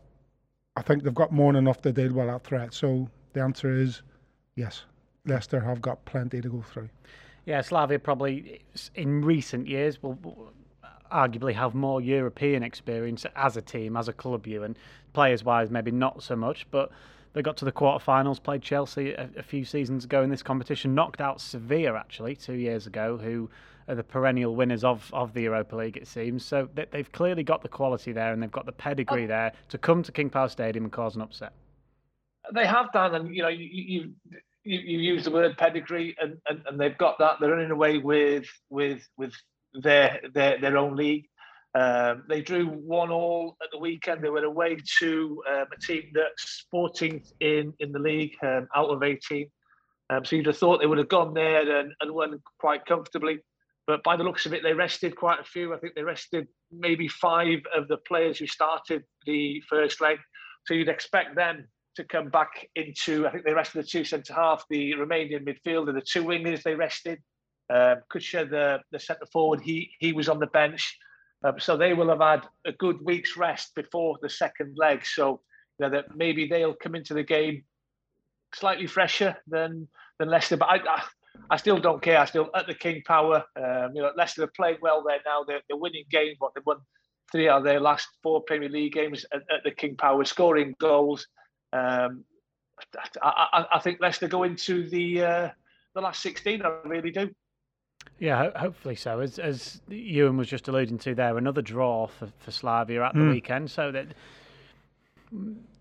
I think they've got more than enough to deal with that threat. So the answer is yes, Leicester have got plenty to go through. Yeah, Slavia probably in recent years will arguably have more European experience as a team, as a club, you and players wise, maybe not so much, but they got to the quarterfinals, played Chelsea a, a, few seasons ago in this competition, knocked out Sevilla actually two years ago, who are the perennial winners of, of the Europa League, it seems. So they, they've clearly got the quality there and they've got the pedigree oh. there to come to King Power Stadium and cause an upset. They have done, and you know, you, you you, you use the word pedigree, and, and, and they've got that. They're running away with with with their their their own league. Um, they drew one all at the weekend. They were away to um, a team that's 14th in, in the league, um, out of 18. Um, so you'd have thought they would have gone there and, and won quite comfortably. But by the looks of it, they rested quite a few. I think they rested maybe five of the players who started the first leg. So you'd expect them to come back into, I think they rested the two centre half, the Romanian midfielder, the two wingers they rested. Um, Kuchta, the, the centre forward, he he was on the bench. Um, so they will have had a good week's rest before the second leg. So you know that maybe they'll come into the game slightly fresher than than Leicester. But I, I, I still don't care. I still at the King Power. Um, you know, Leicester are playing well there now. They're, they're winning games. What they've won three out of their last four Premier League games at, at the King Power, scoring goals. Um, I, I, I, think Leicester go into the uh, the last 16. I really do. Yeah, ho- hopefully so. As as Ewan was just alluding to there, another draw for, for Slavia at the mm. weekend. So that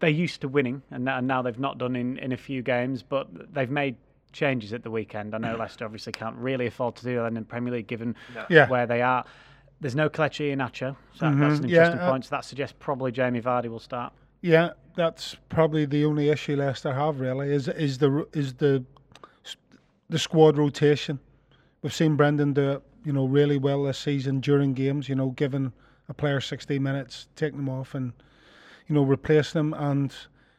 they're used to winning, and, and now they've not done in, in a few games, but they've made changes at the weekend. I know Leicester obviously can't really afford to do that in the Premier League given no. yeah. where they are. There's no Kelechi Iheanacho, so mm-hmm. that's an interesting yeah, uh, point. So that suggests probably Jamie Vardy will start. Yeah, that's probably the only issue Leicester have really is is the is the the squad rotation. We've seen Brendan do it, you know, really well this season during games. You know, giving a player 60 minutes, taking them off, and you know, replace them. And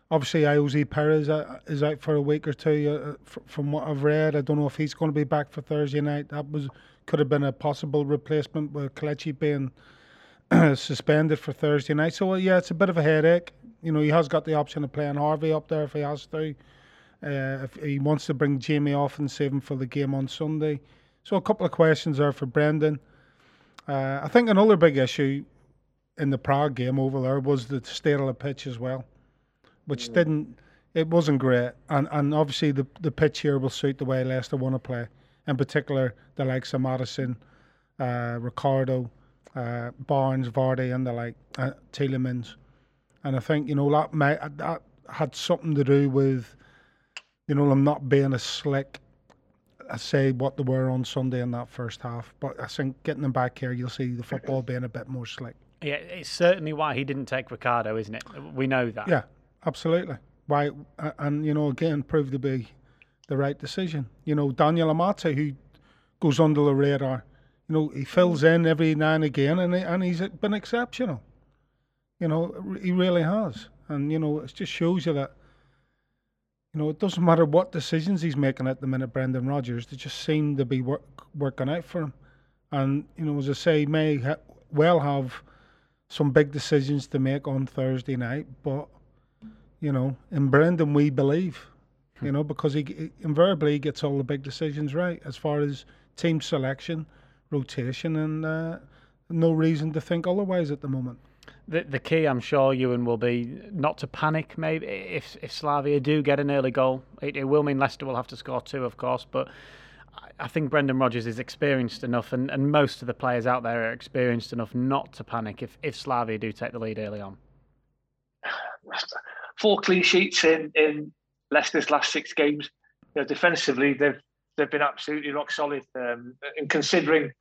obviously, Ayoze Perez is out for a week or two. Uh, from what I've read, I don't know if he's going to be back for Thursday night. That was could have been a possible replacement with Kelechi being suspended for Thursday night. So yeah, it's a bit of a headache. You know, he has got the option of playing Harvey up there if he has to. Uh, if he wants to bring Jamie off and save him for the game on Sunday. So a couple of questions there for Brendan. Uh, I think another big issue in the Prague game over there was the state of the pitch as well, which mm. didn't. It wasn't great, and and obviously the the pitch here will suit the way Leicester want to play. In particular, the likes of Maddison, uh, Ricardo, uh, Barnes, Vardy, and the like uh, Tielemans, and I think you know that may, that had something to do with you know them not being as slick I say what they were on Sunday in that first half. But I think getting them back here, you'll see the football being a bit more slick. Yeah, it's certainly why he didn't take Ricardo, isn't it? We know that. Yeah, absolutely. Why? And you know, again, proved to be the right decision. You know, Daniel Amartey, who goes under the radar. You know, he fills in every now and again, and he, and he's been exceptional. You know, he really has, and you know, it just shows you that you know, it doesn't matter what decisions he's making at the minute, Brendan Rodgers, they just seem to be work, working out for him. And, you know, as I say, may ha- well have some big decisions to make on Thursday night, but, you know, in Brendan, we believe, you know, because he, he invariably gets all the big decisions right as far as team selection, rotation, and uh, no reason to think otherwise at the moment. The the key, I'm sure, Ewan, will be not to panic. Maybe if if Slavia do get an early goal, it, it will mean Leicester will have to score two, of course. But I think Brendan Rodgers is experienced enough, and, and most of the players out there are experienced enough not to panic if if Slavia do take the lead early on. Four clean sheets in in Leicester's last six games. You know, defensively, they've they've been absolutely rock solid. Um, and considering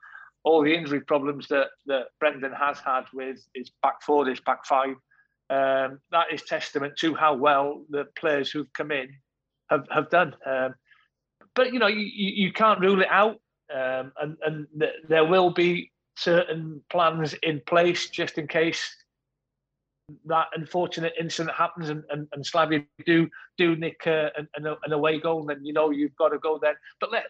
all the injury problems that, that Brendan has had with his back four, his back five, um, that is testament to how well the players who've come in have, have done. Um, but you know, you, you can't rule it out, um, and and th- there will be certain plans in place just in case that unfortunate incident happens and, and, and Slavia do do nick uh, an, an away goal, then you know you've got to go then. But let,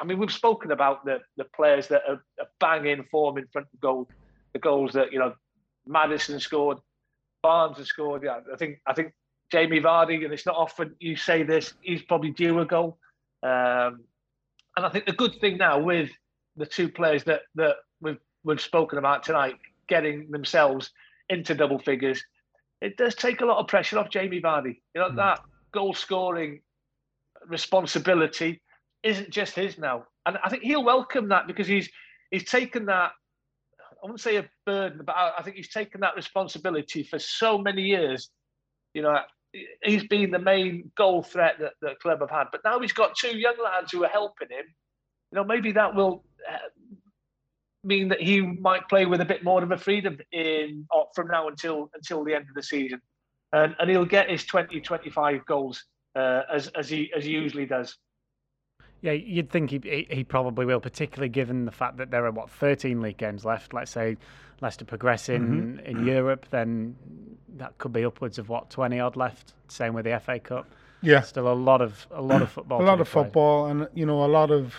I mean, we've spoken about the the players that are, are banging form in front of goal, the goals that you know Maddison scored, Barnes has scored. Yeah, I think I think Jamie Vardy, and it's not often you say this, he's probably due a goal. Um, and I think the good thing now with the two players that that we've we've spoken about tonight getting themselves into double figures, it does take a lot of pressure off Jamie Vardy. You know, mm. that goal scoring responsibility isn't just his now. And I think he'll welcome that because he's he's taken that I wouldn't say a burden, but I, I think he's taken that responsibility for so many years. You know, he's been the main goal threat that the club have had. But now he's got two young lads who are helping him. You know, maybe that will uh, mean that he might play with a bit more of a freedom in uh, from now until until the end of the season, and and he'll get his 20, 25 goals uh, as as he as he usually does. Yeah, you'd think he he probably will, particularly given the fact that there are what 13 league games left. Let's say Leicester progressing mm-hmm. in Europe, then that could be upwards of what 20 odd left. Same with the FA Cup. Yeah, still a lot of a lot of football. A lot of football, and you know a lot of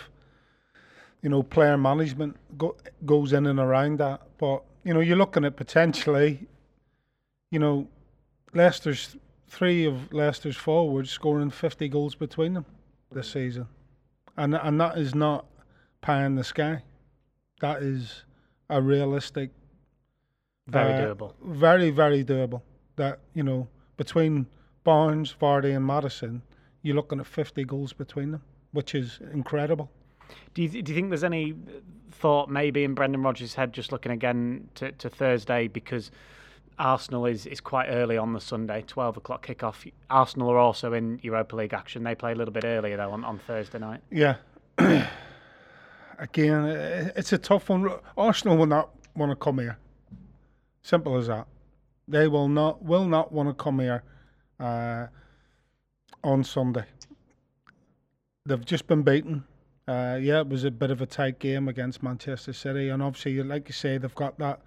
you know, player management go, goes in and around that. But you know, you're looking at potentially, you know, Leicester's three of Leicester's forwards scoring 50 goals between them this season, and and that is not pie in the sky. That is a realistic, very uh, doable, very very doable. That you know between Barnes, Vardy, and Maddison, you're looking at 50 goals between them, which is incredible. Do you, do you think there's any thought maybe in Brendan Rodgers' head just looking again to, to Thursday because Arsenal is, is quite early on the Sunday, 12 o'clock kickoff. Arsenal are also in Europa League action. They play a little bit earlier though on, on Thursday night. Yeah. again, it's a tough one. Arsenal will not want to come here. Simple as that. They will not will not want to come here uh, on Sunday. They've just been beaten. Uh, yeah, it was a bit of a tight game against Manchester City, and obviously, like you say, they've got that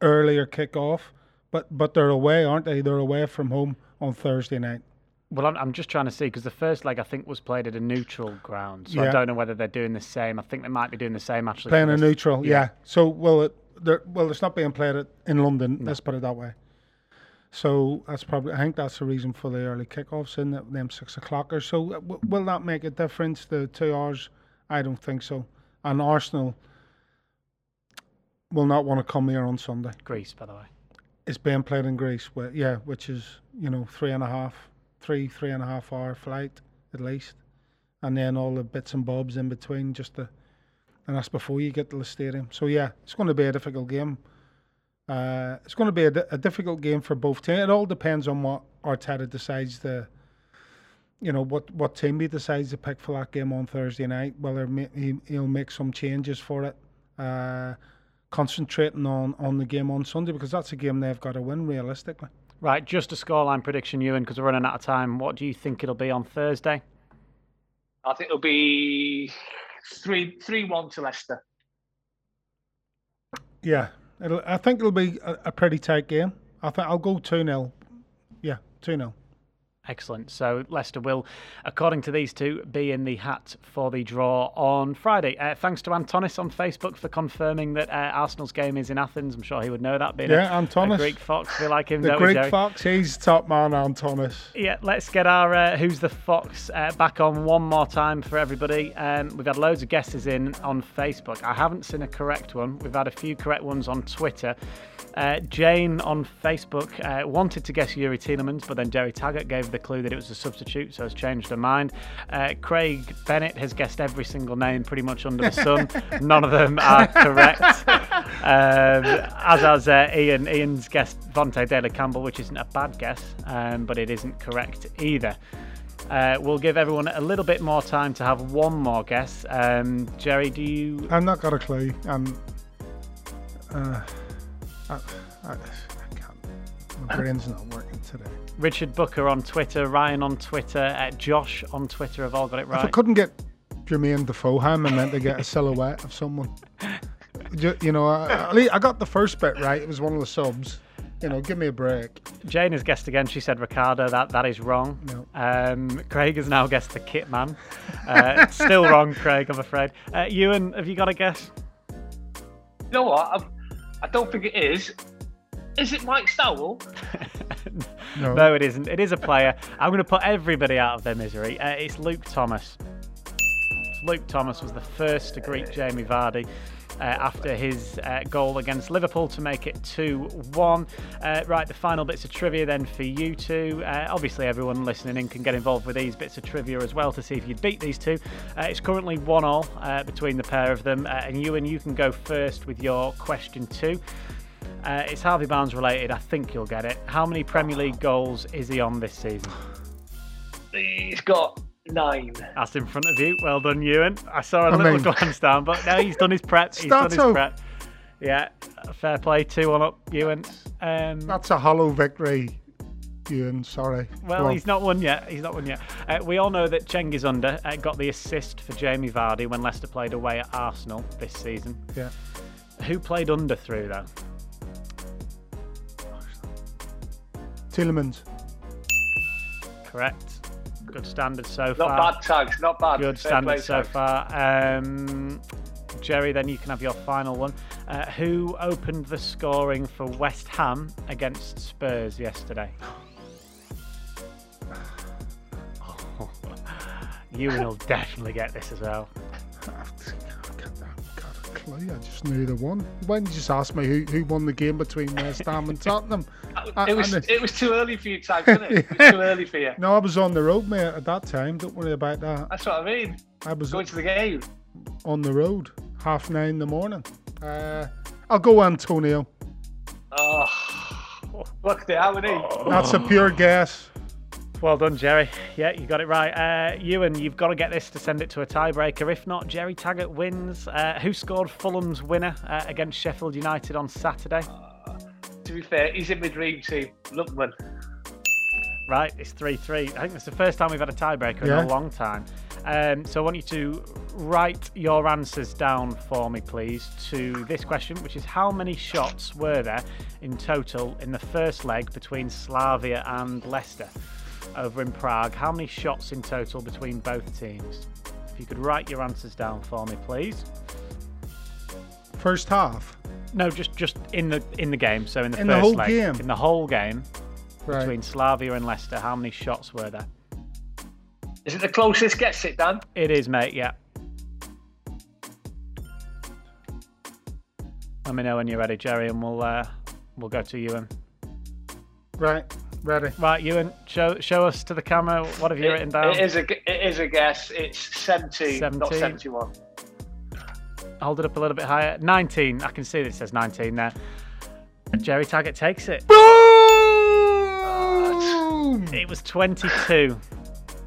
earlier kick off, but but they're away, aren't they? They're away from home on Thursday night. Well, I'm, I'm just trying to see because the first leg I think was played at a neutral ground, so yeah. I don't know whether they're doing the same. I think they might be doing the same actually. Playing a neutral, yeah. yeah. So well, it, well, it's not being played at, in London. No. Let's put it that way. So that's probably I think that's the reason for the early kickoffs in them six o'clockers. So uh, will that make a difference? The two hours I don't think so. And Arsenal will not want to come here on Sunday. Greece, by the way. It's being played in Greece, Where, yeah, which is you know three and a half, three three and a half hour flight at least, and then all the bits and bobs in between, just the and that's before you get to the stadium. So yeah, it's going to be a difficult game. Uh, it's going to be a, a difficult game for both teams. It all depends on what Arteta decides to you know what what team he decides to pick for that game on Thursday night. Whether he he'll make some changes for it, uh, concentrating on on the game on Sunday because that's a game they've got to win realistically. Right, just a scoreline prediction, Ewan, because we're running out of time. What do you think it'll be on Thursday? I think it'll be three three one to Leicester. Yeah, I think it'll be a, a pretty tight game. I think I'll go two 0 Yeah, two 0 Excellent. So Leicester will, according to these two, be in the hat for the draw on Friday. Uh, thanks to Antonis on Facebook for confirming that uh, Arsenal's game is in Athens. I'm sure he would know that. Being Yeah, a, Antonis. a Greek fox, we like him. The don't we, Greek Jerry? Fox, he's top man, Antonis. Yeah, let's get our uh, Who's the Fox uh, back on one more time for everybody. Um, we've had loads of guesses in on Facebook. I haven't seen a correct one. We've had a few correct ones on Twitter. Uh, Jane on Facebook uh, wanted to guess Youri Tielemans, but then Jerry Taggart gave the clue that it was a substitute, so has changed her mind. Uh, Craig Bennett has guessed every single name pretty much under the sun. None of them are correct. Um, as has uh, Ian. Ian's guessed Vontae Daley-Campbell, which isn't a bad guess, um, but it isn't correct either. Uh, we'll give everyone a little bit more time to have one more guess. Um, Jerry, do you? I've not got a clue. Um, uh, I, I, I can't. My brain's not working today. Richard Booker on Twitter, Ryan on Twitter, uh, Josh on Twitter have all got it right. If I couldn't get Jermaine Defoe, how am I meant to get a silhouette of someone? Ju- You know, I, at least I got the first bit right. It was one of the subs. You know, give me a break. Jane has guessed again. She said Ricardo. That that is wrong. No. Um, Craig has now guessed the Kit Man. Uh, still wrong, Craig. I'm afraid. Uh, Ewan, have you got a guess? You know what? I, I don't think it is. Is it Mike Stowell? No. No, it isn't. It is a player. I'm going to put everybody out of their misery. Uh, it's Luke Thomas. Luke Thomas was the first to greet Jamie Vardy. Uh, after his uh, goal against Liverpool to make it 2 1. Uh, right, the final bits of trivia then for you two. Uh, obviously, everyone listening in can get involved with these bits of trivia as well to see if you beat these two. Uh, it's currently 1 all uh, between the pair of them. Uh, and you and you can go first with your question two. Uh, it's Harvey Barnes related. I think you'll get it. How many Premier League goals is he on this season? He's got nine. That's in front of you. Well done, Ewan. I saw a I little mean- glance down, but now he's done his prep. He's done his prep. Yeah, fair play. Two one up, Ewan. Um, That's a hollow victory, Ewan. Sorry. well, Go on. he's not won yet. He's not won yet. Uh, we all know that Cengiz Under uh, got the assist for Jamie Vardy when Leicester played away at Arsenal this season. Yeah. Who played Under through though? Tielemans. Correct. Good standard so far. Not bad tags, not bad. Good Fair play standard so tags. far. Um, Jerry, then you can have your final one. Uh, who opened the scoring for West Ham against Spurs yesterday? You will definitely get this as well. I've got a clue. I just knew the one. When you just asked me who, who won the game between West Ham and Tottenham? It was and it was too early for you, tags, wasn't it? It was too early for you. No, I was on the road, mate, at that time. Don't worry about that. That's what I mean. I was Going to the game. on the road, half nine in the morning. Uh, I'll go Antonio. Oh, look there, how many? That's a pure guess. Well done, Jerry. Yeah, you got it right. Uh, Ewan, you've got to get this to send it to a tiebreaker. If not, Jerry Taggart wins. Uh, who scored Fulham's winner uh, against Sheffield United on Saturday? To be fair, he's in my dream team. Lookman. Right, it's 3 3. I think it's the first time we've had a tiebreaker in a long time. Um, so I want you to write your answers down for me, please, to this question, which is how many shots were there in total in the first leg between Slavia and Leicester over in Prague? How many shots in total between both teams? If you could write your answers down for me, please. First half. No, just just in the in the game. So in the In first the whole leg, game? in the whole game Right. between Slavia and Leicester, how many shots were there? Is it the closest gets it, Dan? It is, mate. Yeah. Let me know when you're ready, Jerry, and we'll uh, we'll go to Ewan. Right. Ready. Right, Ewan, show show us to the camera. What have you written down? It is a it is a guess. It's 17, not 71. Hold it up a little bit higher. 19. I can see that it says 19 there. Jerry Taggart takes it. Boom! It was 22.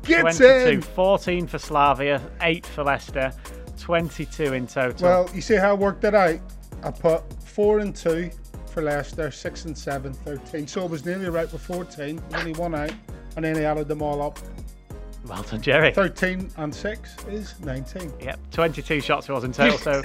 Gets 22. in. 14 for Slavia, 8 for Leicester, 22 in total. Well, you see how I worked it out? I put four and two for Leicester, six and seven, 13. So it was nearly right with 14. Only one out. And then he added them all up. well done, Jerry. 13 and six is 19. Yep, 22 shots it was in total. So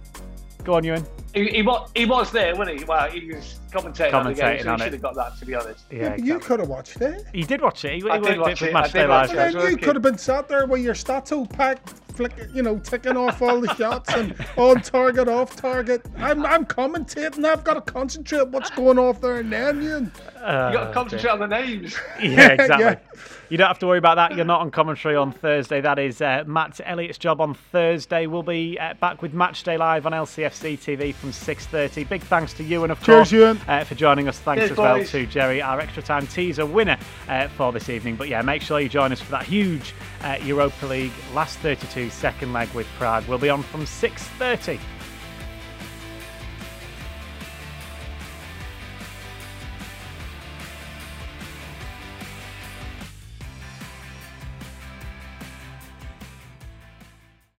go on, Ewan. He, he, was, he was there, wasn't he? Well, he was commentating, commentating on the game, so he should have got that, to be honest. Yeah, yeah exactly. you could have watched it. He did watch it. He, he I did watch it. it Match Day Live. And then you could have been sat there with your statue pack, flick, you know, ticking off all the shots and on target, off target. I'm, I'm commentating. I've got to concentrate on what's going off there and then, Ian. Uh, you got to concentrate on the names. Yeah, exactly. yeah. You don't have to worry about that. You're not on commentary on Thursday. That is uh, Matt Elliott's job on Thursday. We'll be uh, back with Matchday Live on LCFC TV from 6:30. Big thanks to you and of Cheers, course uh, for joining us. Thanks Cheers, as well boys. to Jerry, our extra time teaser winner uh, for this evening. But yeah, make sure you join us for that huge uh, Europa League last 32 second leg with Prague. We'll be on from 6:30.